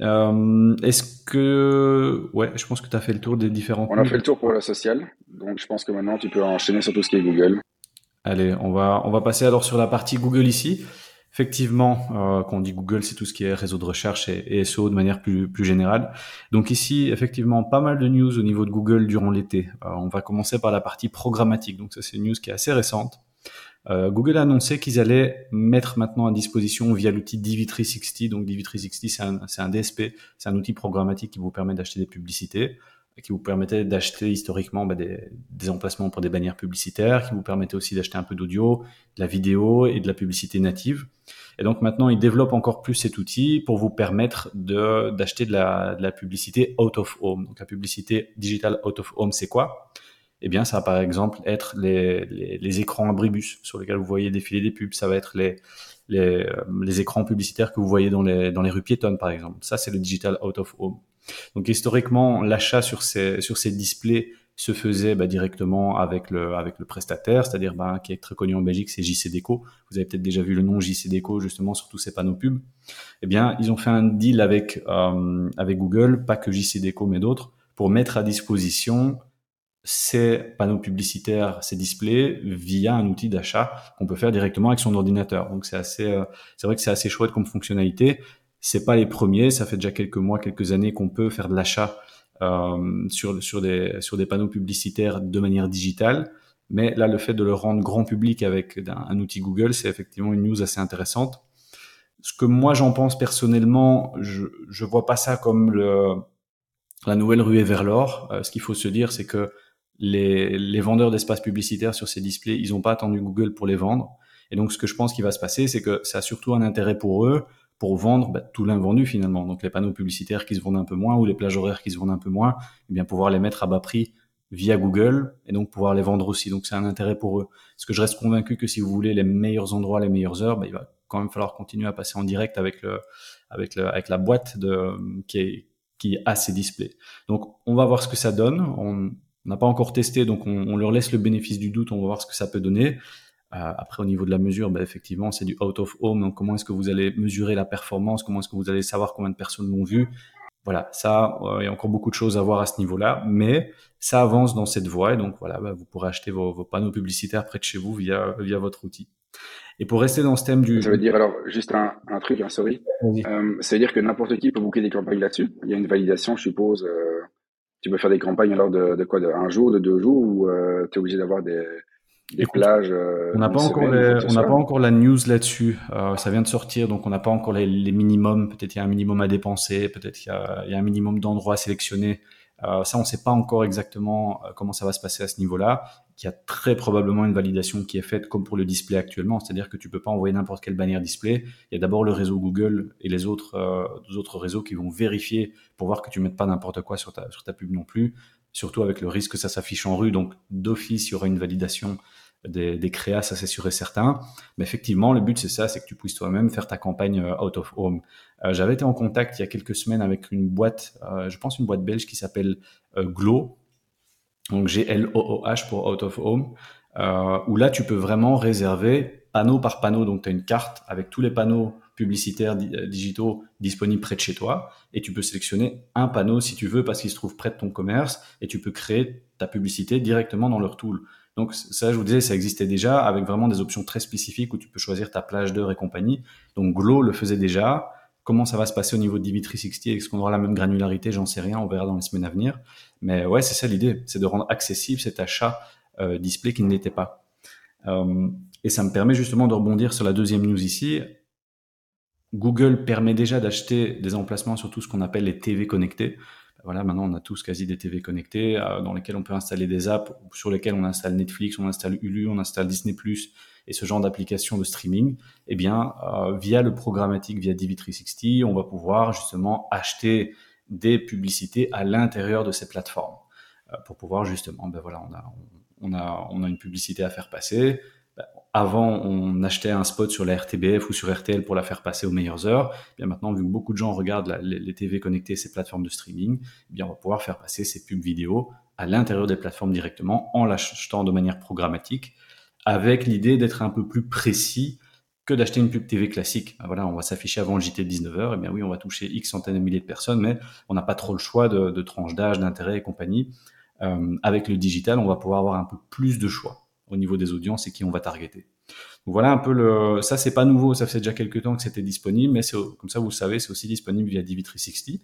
Euh, Est-ce que ouais, je pense que tu as fait le tour des différents. On a fait le tour pour la sociale, donc je pense que maintenant tu peux enchaîner sur tout ce qui est Google. Allez, on va on va passer alors sur la partie Google ici. Effectivement, euh, quand on dit Google, c'est tout ce qui est réseau de recherche et, et, SEO de manière plus, générale. Donc ici, effectivement, pas mal de news au niveau de Google durant l'été. Euh, on va commencer par la partie programmatique. Donc ça, c'est une news qui est assez récente. Euh, Google a annoncé qu'ils allaient mettre maintenant à disposition via l'outil DV360. Donc DV360, c'est un, c'est un DSP, c'est un outil programmatique qui vous permet d'acheter des publicités qui vous permettait d'acheter historiquement bah, des, des, emplacements pour des bannières publicitaires, qui vous permettait aussi d'acheter un peu d'audio, de la vidéo et de la publicité native. Et donc maintenant, ils développent encore plus cet outil pour vous permettre de, d'acheter de la, de la publicité out of home. Donc la publicité digitale out of home, c'est quoi? Eh bien, ça va par exemple être les, les, les, écrans abribus sur lesquels vous voyez défiler des pubs. Ça va être les, les, les écrans publicitaires que vous voyez dans les, dans les rues piétonnes, par exemple. Ça, c'est le digital out of home. Donc historiquement, l'achat sur ces, sur ces displays se faisait bah, directement avec le, avec le prestataire, c'est-à-dire bah, qui est très connu en Belgique, c'est JC Deco. Vous avez peut-être déjà vu le nom JC Deco justement sur tous ces panneaux pubs. Eh bien, ils ont fait un deal avec, euh, avec Google, pas que JC Deco mais d'autres, pour mettre à disposition ces panneaux publicitaires, ces displays via un outil d'achat qu'on peut faire directement avec son ordinateur. Donc c'est assez, euh, c'est vrai que c'est assez chouette comme fonctionnalité. C'est pas les premiers, ça fait déjà quelques mois, quelques années qu'on peut faire de l'achat euh, sur sur des sur des panneaux publicitaires de manière digitale. Mais là, le fait de le rendre grand public avec un, outil Google, c'est effectivement une news assez intéressante. Ce que moi j'en pense personnellement, je je vois pas ça comme le la nouvelle ruée vers l'or. Euh, ce qu'il faut se dire, c'est que les, les vendeurs d'espaces publicitaires sur ces displays, ils n'ont pas attendu Google pour les vendre. Et donc, ce que je pense qu'il va se passer, c'est que ça a surtout un intérêt pour eux pour vendre bah, tout l'invendu finalement. Donc, les panneaux publicitaires qui se vendent un peu moins ou les plages horaires qui se vendent un peu moins, eh bien pouvoir les mettre à bas prix via Google et donc pouvoir les vendre aussi. Donc, c'est un intérêt pour eux. Parce que je reste convaincu que si vous voulez les meilleurs endroits, les meilleures heures, bah, il va quand même falloir continuer à passer en direct avec le, avec le, avec la boîte de, qui est, qui a ces displays. Donc, on va voir ce que ça donne. On, on n'a pas encore testé, donc on, on, leur laisse le bénéfice du doute, on va voir ce que ça peut donner. Euh, après, au niveau de la mesure, bah, effectivement, c'est du out of home. Donc, comment est-ce que vous allez mesurer la performance? Comment est-ce que vous allez savoir combien de personnes l'ont vu? Voilà, ça, euh, il y a encore beaucoup de choses à voir à ce niveau-là, mais ça avance dans cette voie. Et donc, voilà, bah, vous pourrez acheter vos, vos, panneaux publicitaires près de chez vous via, via votre outil. Et pour rester dans ce thème du... Ça veut dire, alors, juste un, un truc, hein, sorry. Euh, ça veut dire que n'importe qui peut booker des campagnes là-dessus. Il y a une validation, je suppose. Euh tu peux faire des campagnes alors de, de quoi de un jour, de deux jours, ou euh, tu es obligé d'avoir des, les plages. on n'a pas encore on n'a pas encore la news là-dessus. ça vient de sortir, donc on n'a pas encore les, minimums. Peut-être il y a un minimum à dépenser, peut-être il y, y a, un minimum d'endroits à sélectionner. Euh, ça, on ne sait pas encore exactement euh, comment ça va se passer à ce niveau-là. Il y a très probablement une validation qui est faite comme pour le display actuellement, c'est-à-dire que tu peux pas envoyer n'importe quelle bannière display. Il y a d'abord le réseau Google et les autres, euh, autres réseaux qui vont vérifier pour voir que tu mettes pas n'importe quoi sur ta, sur ta pub non plus, surtout avec le risque que ça s'affiche en rue. Donc d'office, il y aura une validation des, créas, ça c'est sûr et certain. Mais effectivement, le but c'est ça, c'est que tu puisses toi-même faire ta campagne euh, out of home. Euh, J'avais été en contact il y a quelques semaines avec une boîte, euh, je pense une boîte belge qui s'appelle euh, Glow, donc G-L-O-O-H pour out of home, où là tu peux vraiment réserver panneau par panneau. Donc tu as une carte avec tous les panneaux publicitaires digitaux disponibles près de chez toi et tu peux sélectionner un panneau si tu veux parce qu'il se trouve près de ton commerce et tu peux créer ta publicité directement dans leur tool. Donc ça, je vous disais, ça existait déjà avec vraiment des options très spécifiques où tu peux choisir ta plage d'heure et compagnie. Donc Glow le faisait déjà. Comment ça va se passer au niveau de DV360 Est-ce qu'on aura la même granularité? J'en sais rien, on verra dans les semaines à venir. Mais ouais, c'est ça l'idée, c'est de rendre accessible cet achat euh, display qui ne l'était pas. Euh, et ça me permet justement de rebondir sur la deuxième news ici. Google permet déjà d'acheter des emplacements sur tout ce qu'on appelle les TV connectés voilà, maintenant on a tous quasi des TV connectés euh, dans lesquels on peut installer des apps, sur lesquels on installe Netflix, on installe Hulu, on installe Disney+, et ce genre d'applications de streaming. Eh bien, euh, via le programmatique, via DV360, on va pouvoir justement acheter des publicités à l'intérieur de ces plateformes euh, pour pouvoir justement, ben voilà, on a, on a, on a une publicité à faire passer avant, on achetait un spot sur la RTBF ou sur RTL pour la faire passer aux meilleures heures. Eh bien maintenant, vu que beaucoup de gens regardent les, TV connectées, ces plateformes de streaming, eh bien on va pouvoir faire passer ces pubs vidéo à l'intérieur des plateformes directement en l'achetant de manière programmatique, avec l'idée d'être un peu plus précis que d'acheter une pub TV classique. Ben on va s'afficher avant le JT de 19h, et eh bien oui, on va toucher X centaines de milliers de personnes, mais on n'a pas trop le choix de, de tranches d'âge, d'intérêt et compagnie. Euh, avec le digital, on va pouvoir avoir un peu plus de choix au niveau des audiences et qui on va targeter. Donc voilà un peu le, ça c'est pas nouveau, ça fait déjà quelques temps que c'était disponible, mais c'est comme ça vous le savez, c'est aussi disponible via DV360.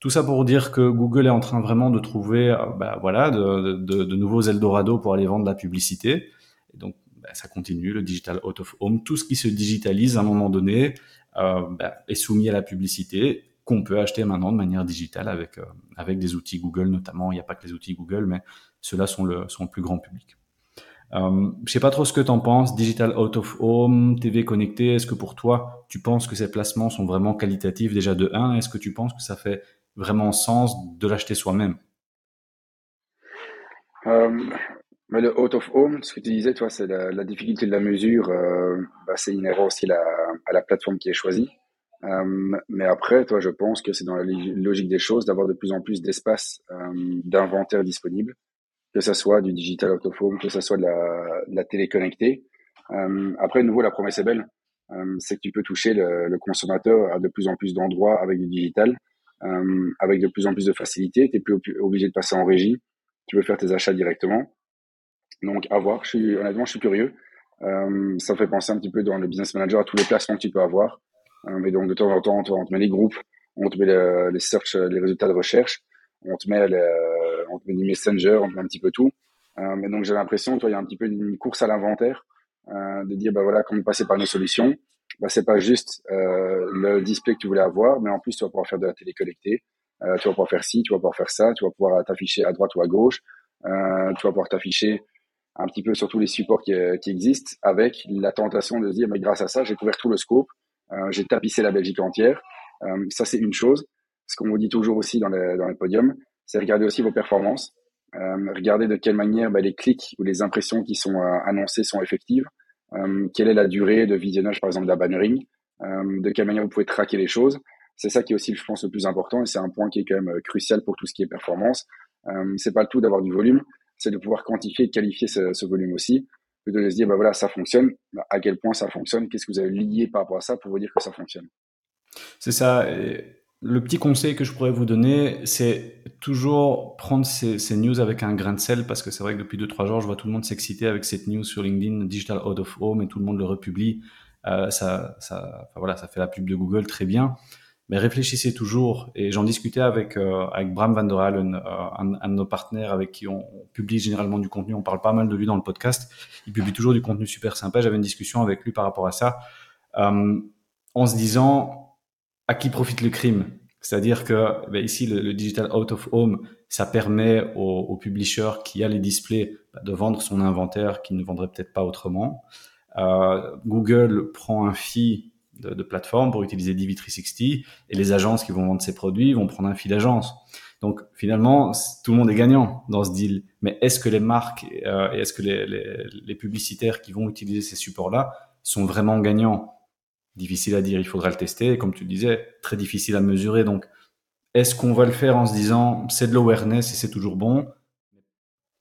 Tout ça pour dire que Google est en train vraiment de trouver, euh, bah, voilà, de, de, de, nouveaux Eldorado pour aller vendre la publicité. Et donc bah, ça continue, le digital out of home, tout ce qui se digitalise à un moment donné euh, bah, est soumis à la publicité qu'on peut acheter maintenant de manière digitale avec euh, avec des outils Google notamment. Il n'y a pas que les outils Google, mais ceux-là sont le sont le plus grand public. Euh, je sais pas trop ce que tu en penses, digital out of home, TV connecté. Est-ce que pour toi, tu penses que ces placements sont vraiment qualitatifs déjà de 1 Est-ce que tu penses que ça fait vraiment sens de l'acheter soi-même? Euh, mais le out of home, ce que tu disais, toi, c'est la, difficulté de la mesure. Euh, bah, c'est inhérent aussi à la plateforme qui est choisie. Euh, mais après, toi, je pense que c'est dans la logique des choses d'avoir de plus en plus d'espace d'inventaire disponible que ça soit du digital home, que ça soit de la, de télé connectée. Euh, après, de nouveau, la promesse est belle. Euh, c'est que tu peux toucher le, consommateur à de plus en plus d'endroits avec du digital, euh, avec de plus en plus de facilité. Tu n'es plus obligé de passer en régie. Tu peux faire tes achats directement. Donc, à voir. Honnêtement, je suis curieux. Ça me fait penser un petit peu dans le business manager à tous les placements que tu peux avoir. Mais donc, de temps en temps, on te met les groupes, on te met les search, les résultats de recherche on te met, le, on du messenger, on un petit peu tout. Euh, mais donc j'ai l'impression, toi, il y a un petit peu une course à l'inventaire, euh, de dire, bah voilà, comment passer par nos solutions. Bah, c'est pas juste euh, le display que tu voulais avoir, mais en plus, tu vas pouvoir faire de la télé connectée. Euh, tu vas pouvoir faire ci, tu vas pouvoir faire ça, tu vas pouvoir t'afficher à droite ou à gauche. Tu vas pouvoir t'afficher un petit peu sur tous les supports qui, existent, avec la tentation de se dire, mais grâce à ça, j'ai couvert tout le scope, j'ai tapissé la Belgique entière. Ça, c'est une chose ce qu'on vous dit toujours aussi dans les podiums, c'est regarder aussi vos performances, euh, regarder de quelle manière bah, les clics ou les impressions qui sont euh, annoncées sont effectives, euh, quelle est la durée de visionnage par exemple d'un bannering, euh, de quelle manière vous pouvez traquer les choses. C'est ça qui est aussi, je pense, le plus important et c'est un point qui est quand même crucial pour tout ce qui est performance. C'est pas le tout d'avoir du volume, c'est de pouvoir quantifier, qualifier ce, volume aussi, plutôt de se dire bah voilà ça fonctionne, bah, à quel point ça fonctionne, qu'est-ce que vous avez lié par rapport à ça pour vous dire que ça fonctionne. C'est ça. Et le petit conseil que je pourrais vous donner, c'est toujours prendre ces, news avec un grain de sel, parce que c'est vrai que depuis 2-3 jours, je vois tout le monde s'exciter avec cette news sur LinkedIn, Digital Out of Home, et tout le monde le republie. Euh, ça, ça, voilà, ça fait la pub de Google très bien. mais réfléchissez toujours. Et j'en discutais avec euh, avec Bram van der Halen, euh, un, un, de nos partenaires avec qui on, publie généralement du contenu. On parle pas mal de lui dans le podcast. Il publie toujours du contenu super sympa. J'avais une discussion avec lui par rapport à ça, euh, en se disant à qui profite le crime. C'est-à-dire que ben ici, le, digital out of home, ça permet au, au publisher qui a les displays bah, de vendre son inventaire qu'il ne vendrait peut-être pas autrement. Euh, Google prend un fee de, de plateforme pour utiliser DV360 et les agences qui vont vendre ces produits vont prendre un fil d'agence. Donc finalement, tout le monde est gagnant dans ce deal. Mais est-ce que les marques euh, et est-ce que les, les, les, publicitaires qui vont utiliser ces supports-là sont vraiment gagnants? Difficile à dire, il faudra le tester. comme tu le disais, très difficile à mesurer. Donc, est-ce qu'on va le faire en se disant c'est de l'awareness et c'est toujours bon?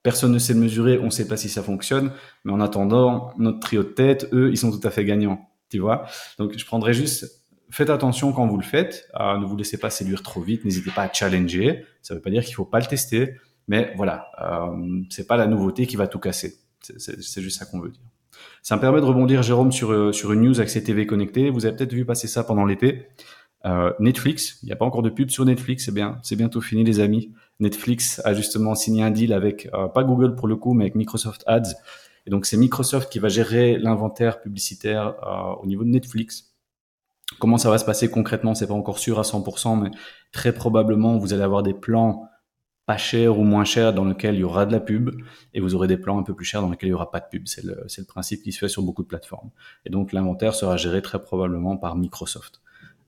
Personne ne sait le mesurer, on ne sait pas si ça fonctionne. Mais en attendant, notre trio de tête, eux, ils sont tout à fait gagnants tu vois? Donc, je prendrais juste, faites attention quand vous le faites, euh, ne vous laissez pas séduire trop vite, n'hésitez pas à challenger. Ça ne veut pas dire qu'il faut pas le tester, mais voilà, euh, c'est pas la nouveauté qui va tout casser. C'est juste ça qu'on veut dire. Ça me permet de rebondir, Jérôme, sur, euh, sur une news Accès TV connecté. Vous avez peut-être vu passer ça pendant l'été. Euh, Netflix, il n'y a pas encore de pub sur Netflix, c'est bien, c'est bientôt fini les amis. Netflix a justement signé un deal avec, euh, pas Google pour le coup, mais avec Microsoft Ads et donc, c'est Microsoft qui va gérer l'inventaire publicitaire au niveau de Netflix. Comment ça va se passer concrètement, c'est pas encore sûr à 100%, mais très probablement, vous allez avoir des plans pas chers ou moins chers dans lesquels il y aura de la pub, et vous aurez des plans un peu plus chers dans lesquels il y aura pas de pub. C'est le, le principe qui se fait sur beaucoup de plateformes. Et donc, l'inventaire sera géré très probablement par Microsoft.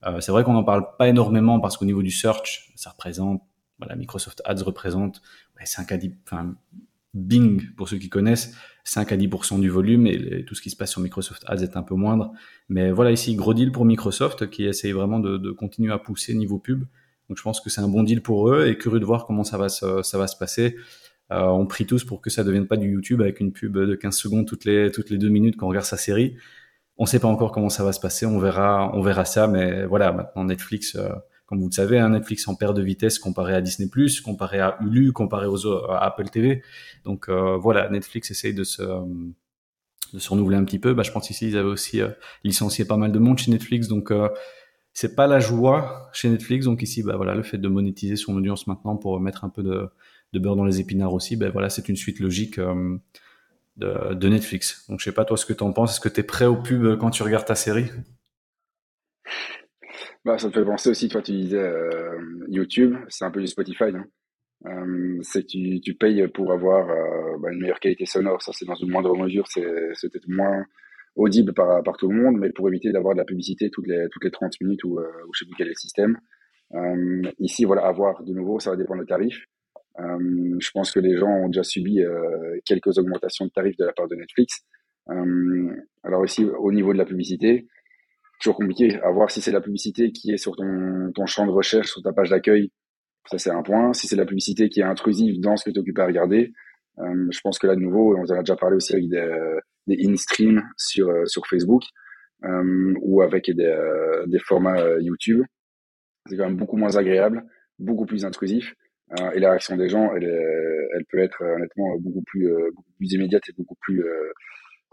Euh, c'est vrai qu'on n'en parle pas énormément parce qu'au niveau du search, ça représente, voilà, Microsoft Ads représente 5 à 10, enfin, Bing, pour ceux qui connaissent, 5 à 10% du volume et, tout ce qui se passe sur Microsoft Ads est un peu moindre. Mais voilà ici, gros deal pour Microsoft qui essaye vraiment de, de continuer à pousser niveau pub. Donc je pense que c'est un bon deal pour eux et curieux de voir comment ça va se, ça va se passer. Euh, on prie tous pour que ça ne devienne pas du YouTube avec une pub de 15 secondes toutes les, toutes les deux minutes quand on regarde sa série. On ne sait pas encore comment ça va se passer, on verra, on verra ça, mais voilà, maintenant Netflix, euh, comme vous le savez, un Netflix en perte de vitesse comparé à Disney+, comparé à Hulu, comparé aux, à Apple TV. Donc euh, voilà, Netflix essaye de se de se renouveler un petit peu. Bah, je pense ici ils avaient aussi euh, licencié pas mal de monde chez Netflix, donc euh, c'est pas la joie chez Netflix. Donc ici, bah voilà, le fait de monétiser son audience maintenant pour mettre un peu de, beurre dans les épinards aussi, ben voilà, c'est une suite logique de, de, Netflix. Donc je sais pas toi ce que tu en penses. Est-ce que tu es prêt au pub quand tu regardes ta série? Bah, ça me fait penser aussi, toi, tu disais euh, YouTube, c'est un peu du Spotify. Euh, c'est que tu, payes pour avoir euh, bah, une meilleure qualité sonore. Ça, c'est dans une moindre mesure, c'est peut-être moins audible par, par tout le monde, mais pour éviter d'avoir de la publicité toutes les, toutes les 30 minutes ou, euh, ou je sais plus quel est le système. Euh, ici, voilà, avoir de nouveau, ça va dépendre des tarifs. Euh, je pense que les gens ont déjà subi quelques augmentations de tarifs de la part de Netflix. alors ici, au niveau de la publicité, toujours compliqué à voir si c'est la publicité qui est sur ton, ton champ de recherche, sur ta page d'accueil. Ça, c'est un point. Si c'est la publicité qui est intrusive dans ce que tu occupes à regarder, euh, je pense que là, de nouveau, on en a déjà parlé aussi avec des, des in-stream sur, euh, sur Facebook euh, ou avec des, euh, des formats euh, YouTube. C'est quand même beaucoup moins agréable, beaucoup plus intrusif. et la réaction des gens, elle, elle peut être honnêtement beaucoup plus, beaucoup plus immédiate et beaucoup plus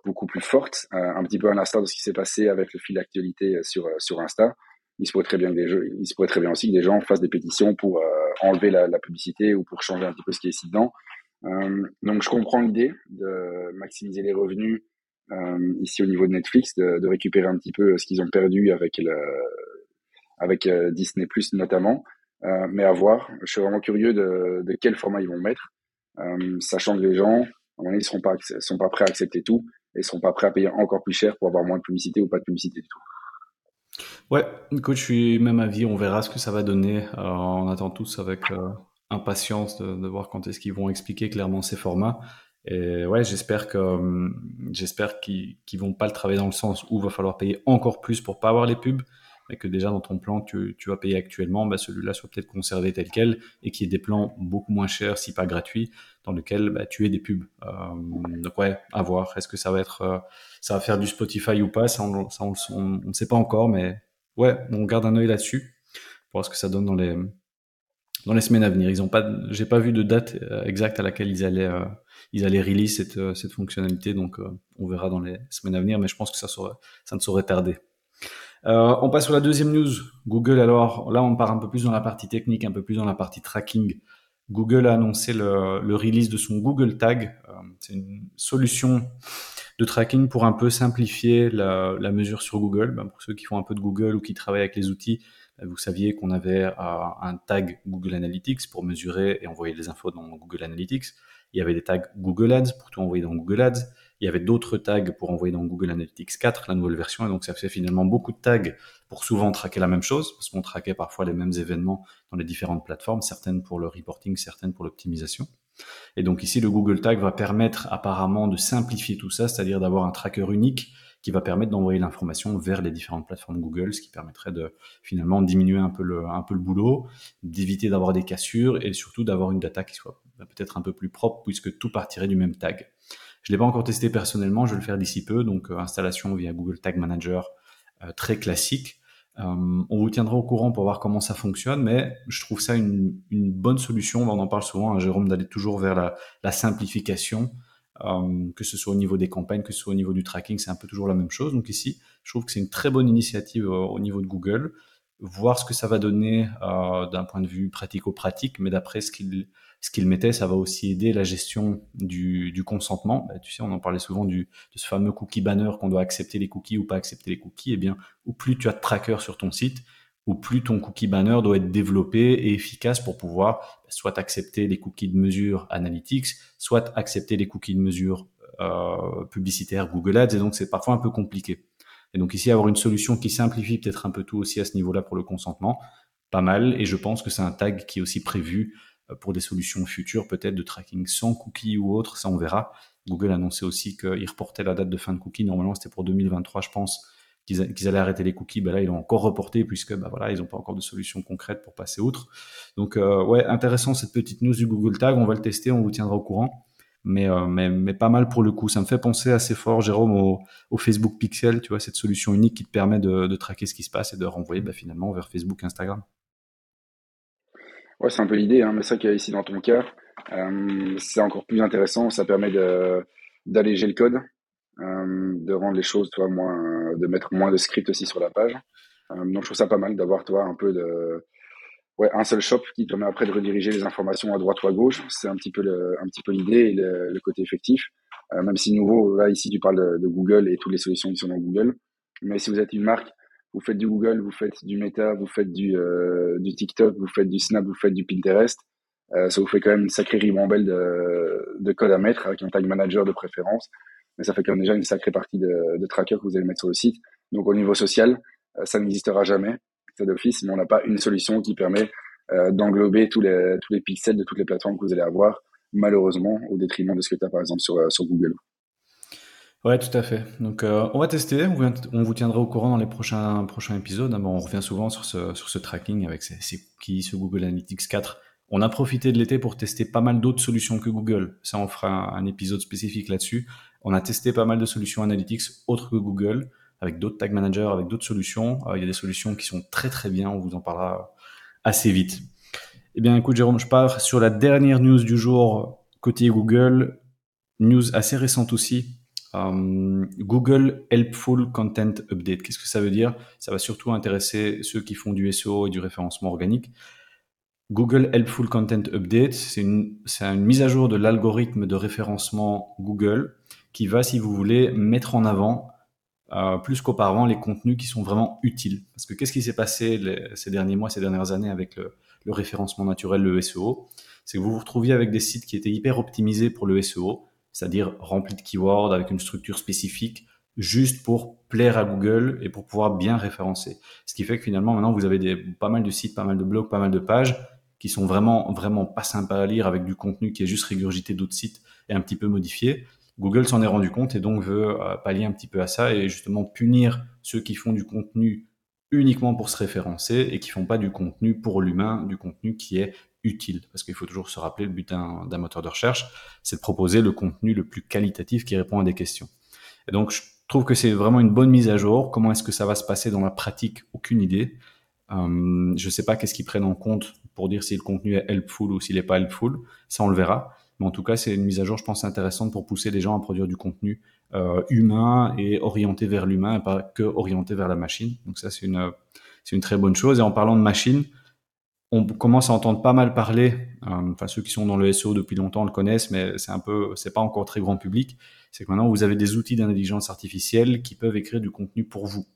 beaucoup plus forte, euh, un petit peu à l'instar de ce qui s'est passé avec le fil d'actualité euh, sur, euh, sur Insta. Il se pourrait très bien que des jeux, il se pourrait très bien aussi que des gens fassent des pétitions pour enlever la, la, publicité ou pour changer un petit peu ce qui est ici dedans. Donc je comprends l'idée de maximiser les revenus ici au niveau de Netflix, de, récupérer un petit peu ce qu'ils ont perdu avec avec Disney notamment. mais à voir, je suis vraiment curieux de, de quel format ils vont mettre, sachant que les gens, à un donné, ils seront pas, sont pas prêts à accepter tout et sont pas prêts à payer encore plus cher pour avoir moins de publicité ou pas de publicité du tout. Ouais, écoute, je suis même avis, on verra ce que ça va donner. Euh, on attend tous avec euh, impatience de, voir quand est-ce qu'ils vont expliquer clairement ces formats. Et ouais, j'espère que hum, j'espère qu'ils qu'ils vont pas le travailler dans le sens où il va falloir payer encore plus pour pas avoir les pubs, et que déjà dans ton plan tu, tu vas payer actuellement, bah celui-là soit peut-être conservé tel quel et qu'il y ait des plans beaucoup moins chers, si pas gratuits, dans lesquels bah, tu aies des pubs. Euh, donc ouais, à voir. Est-ce que ça va être, euh, ça va faire du Spotify ou pas? Ça, on, on, ne sait pas encore, mais ouais, on garde un œil là-dessus pour voir ce que ça donne dans les dans les semaines à venir. Ils ont pas, j'ai pas vu de date euh, exacte à laquelle ils allaient, euh, ils allaient release cette, euh, cette fonctionnalité. Donc, on verra dans les semaines à venir, mais je pense que ça, ne saurait tarder. On passe sur la deuxième news. Google, alors là, on part un peu plus dans la partie technique, un peu plus dans la partie tracking. Google a annoncé le, release de son Google Tag. C'est une solution de tracking pour un peu simplifier la, mesure sur Google. Ben, pour ceux qui font un peu de Google ou qui travaillent avec les outils, vous saviez qu'on avait euh, un tag Google Analytics pour mesurer et envoyer des infos dans Google Analytics. Il y avait des tags Google Ads pour tout envoyer dans Google Ads. Il y avait d'autres tags pour envoyer dans Google Analytics 4, la nouvelle version. Et donc, ça fait finalement beaucoup de tags pour souvent traquer la même chose, parce qu'on traquait parfois les mêmes événements dans les différentes plateformes, certaines pour le reporting, certaines pour l'optimisation. Et donc ici, le Google Tag va permettre apparemment de simplifier tout ça, c'est-à-dire d'avoir un tracker unique qui va permettre d'envoyer l'information vers les différentes plateformes Google, ce qui permettrait de finalement diminuer un peu le, un peu le boulot, d'éviter d'avoir des cassures et surtout d'avoir une data qui soit peut-être un peu plus propre puisque tout partirait du même tag. Je l'ai pas encore testé personnellement, je vais le faire d'ici peu, donc euh, installation via Google Tag Manager euh, très classique. Euh, on vous tiendra au courant pour voir comment ça fonctionne, mais je trouve ça une, bonne solution. On en parle souvent, hein, Jérôme, d'aller toujours vers la, simplification, que ce soit au niveau des campagnes, que ce soit au niveau du tracking, c'est un peu toujours la même chose. Donc ici, je trouve que c'est une très bonne initiative au niveau de Google. Voir ce que ça va donner d'un point de vue pratico-pratique, mais d'après ce qu'il ce qu'il mettait, ça va aussi aider la gestion du, consentement. Bah, tu sais, on en parlait souvent du, de ce fameux cookie banner qu'on doit accepter les cookies ou pas accepter les cookies. Eh bien, ou plus tu as de trackers sur ton site, ou plus ton cookie banner doit être développé et efficace pour pouvoir soit accepter les cookies de mesure Analytics, soit accepter les cookies de mesure euh, publicitaires Google Ads. Et donc, c'est parfois un peu compliqué. Et donc ici, avoir une solution qui simplifie peut-être un peu tout aussi à ce niveau-là pour le consentement, pas mal. Et je pense que c'est un tag qui est aussi prévu euh, pour des solutions futures, peut-être de tracking sans cookies ou autre, ça on verra. Google annonçait aussi qu'ils reportaient la date de fin de cookies. Normalement, c'était pour 2023, je pense, qu'ils allaient arrêter les cookies. Ben là, ils l'ont encore reporté puisque ben voilà, ils n'ont pas encore de solution concrète pour passer outre. Donc, euh, ouais, intéressant cette petite news du Google Tag. On va le tester, on vous tiendra au courant. Mais, euh, pas mal pour le coup. Ça me fait penser assez fort, Jérôme, au, Facebook Pixel, tu vois, cette solution unique qui te permet de, traquer ce qui se passe et de renvoyer ben, finalement vers Facebook, Instagram. Ouais, c'est un peu l'idée, hein, mais c'est vrai qu'ici dans ton cas, euh, c'est encore plus intéressant. Ça permet d'alléger le code, de rendre les choses, toi, moins, de mettre moins de script aussi sur la page. Euh, donc je trouve ça pas mal d'avoir toi un peu ouais, un seul shop qui permet après de rediriger les informations à droite ou à gauche. C'est un petit peu un petit peu l'idée et le, côté effectif. Euh, même si nouveau, là ici tu parles de, Google et toutes les solutions qui sont dans Google. Mais si vous êtes une marque vous faites du Google, vous faites du Meta, vous faites du, euh, du TikTok, vous faites du Snap, vous faites du Pinterest. Euh, ça vous fait quand même une sacrée ribambelle de, de code à mettre avec un tag manager de préférence. Mais ça fait quand même déjà une sacrée partie de, de trackers que vous allez mettre sur le site. Donc au niveau social, euh, ça n'existera jamais, c'est d'office, mais on n'a pas une solution qui permet euh, d'englober tous les, tous les pixels de toutes les plateformes que vous allez avoir, malheureusement, au détriment de ce que tu as par exemple sur, euh, sur Google. Ouais, tout à fait. Donc, on va tester. On, vous tiendra au courant dans les prochains, prochains épisodes. on revient souvent sur ce, sur ce tracking avec ces cookies, ce Google Analytics 4. On a profité de l'été pour tester pas mal d'autres solutions que Google. Ça, on fera un, épisode spécifique là-dessus. On a testé pas mal de solutions analytics autres que Google, avec d'autres tag managers, avec d'autres solutions. Euh, il y a des solutions qui sont très très bien. On vous en parlera assez vite. Eh bien, écoute, Jérôme, je pars sur la dernière news du jour côté Google. News assez récente aussi, euh, Google Helpful Content Update. Qu'est-ce que ça veut dire? Ça va surtout intéresser ceux qui font du SEO et du référencement organique. Google Helpful Content Update, c'est une, une, mise à jour de l'algorithme de référencement Google qui va, si vous voulez, mettre en avant euh, plus qu'auparavant les contenus qui sont vraiment utiles. Parce que qu'est-ce qui s'est passé ces derniers mois, ces dernières années avec le, référencement naturel, le SEO C'est que vous vous retrouviez avec des sites qui étaient hyper optimisés pour le SEO, c'est-à-dire rempli de keywords avec une structure spécifique, juste pour plaire à Google et pour pouvoir bien référencer. Ce qui fait que finalement, maintenant, vous avez des, pas mal de sites, pas mal de blogs, pas mal de pages qui sont vraiment, vraiment pas sympas à lire avec du contenu qui est juste régurgité d'autres sites et un petit peu modifié. Google s'en est rendu compte et donc veut euh, pallier un petit peu à ça et justement punir ceux qui font du contenu uniquement pour se référencer et qui font pas du contenu pour l'humain, du contenu qui est utile. Parce qu'il faut toujours se rappeler, le but d'un moteur de recherche, c'est de proposer le contenu le plus qualitatif qui répond à des questions. Et donc, je trouve que c'est vraiment une bonne mise à jour. Comment est-ce que ça va se passer dans la pratique? Aucune idée. Euh, je ne sais pas qu'est-ce qu'ils prennent en compte pour dire si le contenu est helpful ou s'il n'est pas helpful. Ça, on le verra. En tout cas, c'est une mise à jour, je pense, intéressante pour pousser les gens à produire du contenu euh, humain et orienté vers l'humain et pas que orienté vers la machine. Donc ça, c'est une, c'est une très bonne chose. Et en parlant de machine, on commence à entendre pas mal parler. Euh, enfin, ceux qui sont dans le SEO depuis longtemps le connaissent, mais c'est un peu, c'est pas encore très grand public. C'est que maintenant vous avez des outils d'intelligence artificielle qui peuvent écrire du contenu pour vous.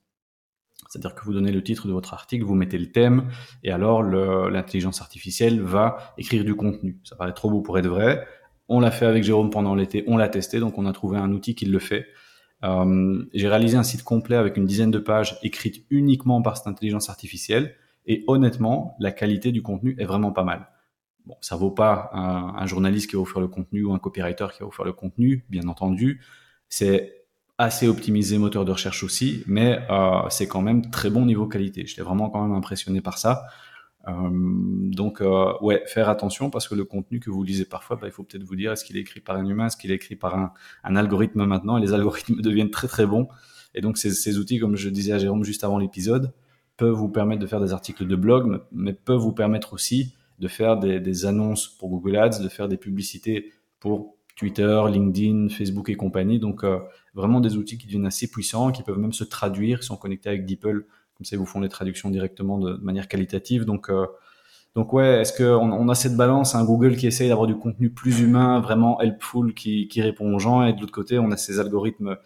C'est-à-dire que vous donnez le titre de votre article, vous mettez le thème, et alors l'intelligence artificielle va écrire du contenu. Ça paraît trop beau pour être vrai. On l'a fait avec Jérôme pendant l'été, on l'a testé, donc on a trouvé un outil qui le fait. Euh, J'ai réalisé un site complet avec une dizaine de pages écrites uniquement par cette intelligence artificielle, et honnêtement, la qualité du contenu est vraiment pas mal. Bon, ça vaut pas un, un journaliste qui va vous faire le contenu ou un copywriter qui va vous faire le contenu, bien entendu. C'est assez optimisé moteur de recherche aussi, mais euh, c'est quand même très bon niveau qualité. J'étais vraiment quand même impressionné par ça. Euh, donc euh, ouais, faire attention parce que le contenu que vous lisez parfois, bah, il faut peut-être vous dire est-ce qu'il est écrit par un humain, est-ce qu'il est écrit par un, un, algorithme maintenant? Et les algorithmes (laughs) deviennent très très bons. Et donc ces, ces outils, comme je disais à Jérôme juste avant l'épisode, peuvent vous permettre de faire des articles de blog, mais peuvent vous permettre aussi de faire des, des annonces pour Google Ads, de faire des publicités pour Twitter, LinkedIn, Facebook et compagnie. Donc euh, vraiment des outils qui deviennent assez puissants, qui peuvent même se traduire, sont connectés avec DeepL, comme ça ils vous font les traductions directement de, manière qualitative. Donc euh, donc ouais, est-ce qu'on on a cette balance, un Google qui essaye d'avoir du contenu plus humain, vraiment helpful, qui, qui répond aux gens, et de l'autre côté, on a ces algorithmes,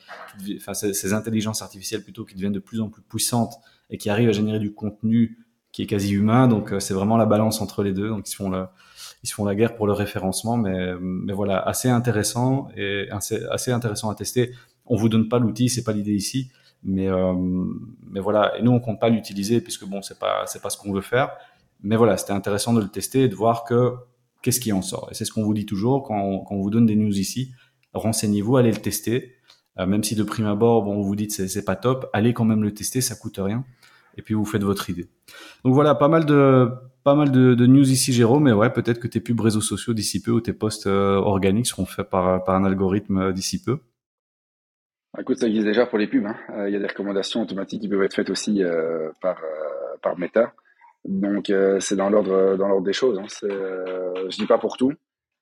enfin ces, ces, intelligences artificielles plutôt qui deviennent de plus en plus puissantes et qui arrivent à générer du contenu qui est quasi humain. Donc euh, c'est vraiment la balance entre les deux. Donc ils se font ils se font la guerre pour le référencement, mais, mais voilà, assez intéressant et assez, intéressant à tester. On vous donne pas l'outil, c'est pas l'idée ici, mais euh, mais voilà. Et nous on compte pas l'utiliser puisque bon c'est pas c'est pas ce qu'on veut faire. Mais voilà, c'était intéressant de le tester et de voir que qu'est-ce qui en sort. Et c'est ce qu'on vous dit toujours quand on, vous donne des news ici. Renseignez-vous, allez le tester. Euh, même si de prime abord, bon, on vous dit que c'est pas top, allez quand même le tester, ça coûte rien et puis vous faites votre idée. Donc voilà, pas mal de pas mal de, news ici, Jérôme. Mais ouais, peut-être que tes pubs réseaux sociaux d'ici peu ou tes posts euh, organiques seront faits par, un algorithme euh, d'ici peu. Écoute, ça existe déjà pour les pubs. Hein. Euh, il y a des recommandations automatiques qui peuvent être faites aussi par par Meta. Donc c'est dans l'ordre des choses. Hein. je dis pas pour tout.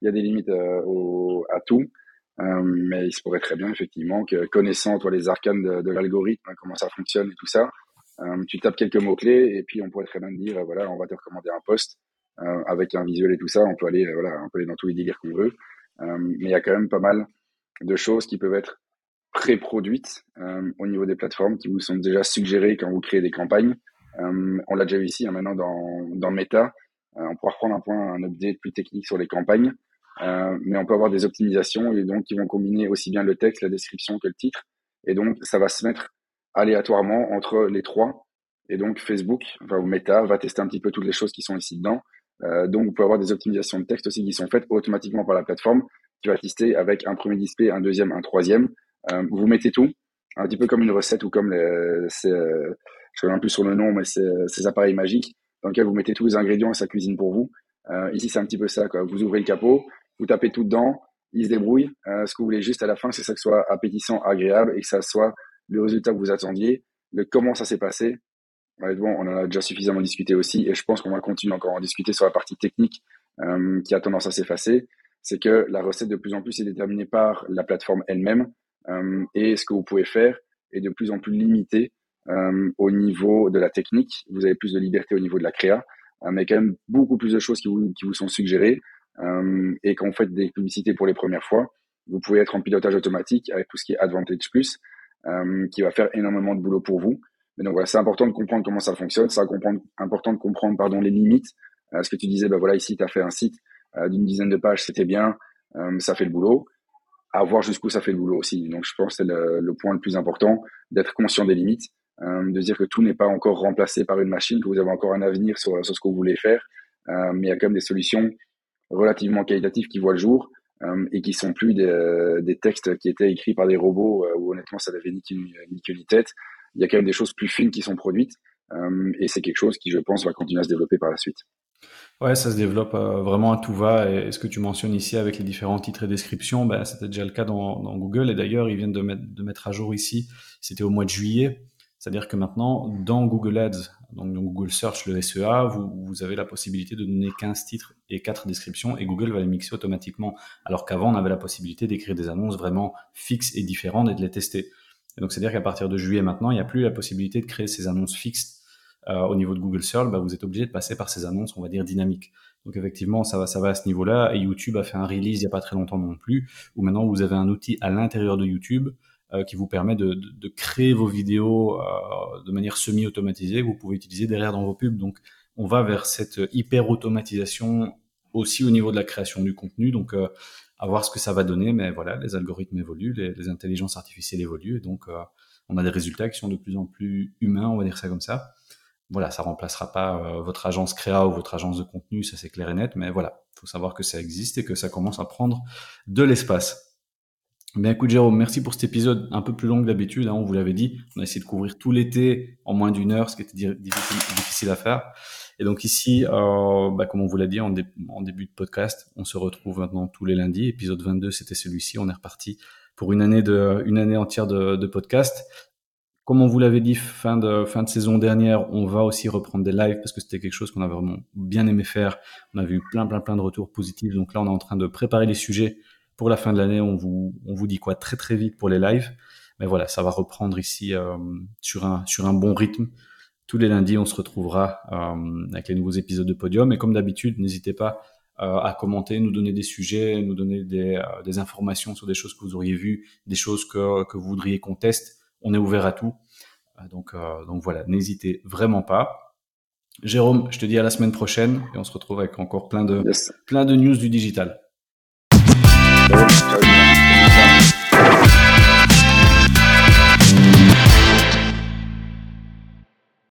Il y a des limites à tout. mais il se pourrait très bien effectivement que connaissant toi les arcanes de, l'algorithme, comment ça fonctionne et tout ça, tu tapes quelques mots-clés et puis on pourrait très bien dire, voilà, on va te recommander un poste euh, avec un visuel et tout ça. On peut aller, voilà, on peut aller dans tous les délires qu'on veut. Euh, mais il y a quand même pas mal de choses qui peuvent être pré-produites au niveau des plateformes qui vous sont déjà suggérées quand vous créez des campagnes. on l'a déjà vu ici, hein, maintenant dans, dans Meta. on pourra reprendre un point, un update plus technique sur les campagnes. mais on peut avoir des optimisations et donc qui vont combiner aussi bien le texte, la description que le titre. Et donc, ça va se mettre aléatoirement entre les trois. Et donc Facebook, enfin, ou Meta, va tester un petit peu toutes les choses qui sont ici dedans. Euh, donc vous pouvez avoir des optimisations de texte aussi qui sont faites automatiquement par la plateforme, qui va tester avec un premier display, un deuxième, un troisième. Euh, vous mettez tout, un petit peu comme une recette ou comme les, euh, je ne sais plus sur le nom, mais ces appareils magiques dans lesquels vous mettez tous les ingrédients et ça cuisine pour vous. Ici, c'est un petit peu ça. Vous ouvrez le capot, vous tapez tout dedans, il se débrouille. Ce que vous voulez juste à la fin, c'est ça que soit appétissant, agréable et que ça soit le résultat que vous attendiez, le comment ça s'est passé. On en a déjà suffisamment discuté aussi, et je pense qu'on va continuer encore à en discuter sur la partie technique euh, qui a tendance à s'effacer. C'est que la recette de plus en plus est déterminée par la plateforme elle-même, euh, et ce que vous pouvez faire est de plus en plus limité euh, au niveau de la technique. Vous avez plus de liberté au niveau de la créa, mais quand même beaucoup plus de choses qui vous, qui vous sont suggérées. Et quand vous faites des publicités pour les premières fois, vous pouvez être en pilotage automatique avec tout ce qui est Advantage Plus, qui va faire énormément de boulot pour vous. Mais donc voilà, c'est important de comprendre comment ça fonctionne, c'est important de comprendre pardon les limites. Euh, ce que tu disais, ben voilà, ici tu as fait un site euh, d'une dizaine de pages, c'était bien, ça fait le boulot. À voir jusqu'où ça fait le boulot aussi. Donc je pense que c'est le, point le plus important, d'être conscient des limites, de dire que tout n'est pas encore remplacé par une machine, que vous avez encore un avenir sur ce que vous voulez faire, mais il y a quand même des solutions relativement qualitatives qui voient le jour. Euh, et qui sont plus des, euh, des, textes qui étaient écrits par des robots euh, où honnêtement ça n'avait ni queue ni, tête. Il y a quand même des choses plus fines qui sont produites et c'est quelque chose qui je pense va continuer à se développer par la suite. Ouais, ça se développe vraiment à tout va. Et ce que tu mentionnes ici avec les différents titres et descriptions, ben, c'était déjà le cas dans, dans Google. Et d'ailleurs, ils viennent de mettre, de mettre à jour ici, c'était au mois de juillet. C'est-à-dire que maintenant, dans Google Ads, donc dans Google Search, le SEA, vous, avez la possibilité de donner 15 titres et 4 descriptions et Google va les mixer automatiquement. Alors qu'avant, on avait la possibilité d'écrire des annonces vraiment fixes et différentes et de les tester. Et donc, c'est-à-dire qu'à partir de juillet maintenant, il n'y a plus la possibilité de créer ces annonces fixes euh, au niveau de Google Search. Bah, vous êtes obligé de passer par ces annonces, on va dire, dynamiques. Donc, effectivement, ça va, ça va à ce niveau-là. Et YouTube a fait un release il n'y a pas très longtemps non plus, où maintenant vous avez un outil à l'intérieur de YouTube qui vous permet de, de, de créer vos vidéos euh, de manière semi-automatisée que vous pouvez utiliser derrière dans vos pubs. Donc, on va vers cette hyper-automatisation aussi au niveau de la création du contenu. Donc, euh, à voir ce que ça va donner. Mais voilà, les algorithmes évoluent, les, les intelligences artificielles évoluent. Et donc, euh, on a des résultats qui sont de plus en plus humains, on va dire ça comme ça. Voilà, ça remplacera pas euh, votre agence créa ou votre agence de contenu, ça c'est clair et net. Mais voilà, faut savoir que ça existe et que ça commence à prendre de l'espace. Bien écoute Jérôme, merci pour cet épisode un peu plus long que d'habitude. Hein, on vous l'avait dit, on a essayé de couvrir tout l'été en moins d'une heure, ce qui était difficile, à faire. Et donc ici, bah, comme on vous l'a dit en, dé en, début de podcast, on se retrouve maintenant tous les lundis. Épisode 22, c'était celui-ci. On est reparti pour une année de une année entière de, de podcast. Comme on vous l'avait dit fin de saison dernière, on va aussi reprendre des lives parce que c'était quelque chose qu'on avait vraiment bien aimé faire. On avait eu plein plein plein de retours positifs. Donc là, on est en train de préparer les sujets pour la fin de l'année, on vous, on vous dit quoi très très vite pour les lives. Mais voilà, ça va reprendre ici euh, sur, un, sur un bon rythme. Tous les lundis, on se retrouvera euh, avec les nouveaux épisodes de Podium. Et comme d'habitude, n'hésitez pas euh, à commenter, nous donner des sujets, nous donner des, euh, des, informations sur des choses que vous auriez vues, des choses que, que vous voudriez qu'on teste. On est ouvert à tout. Donc, euh, donc voilà, n'hésitez vraiment pas. Jérôme, je te dis à la semaine prochaine et on se retrouve avec encore plein de, yes. plein de news du digital. Turn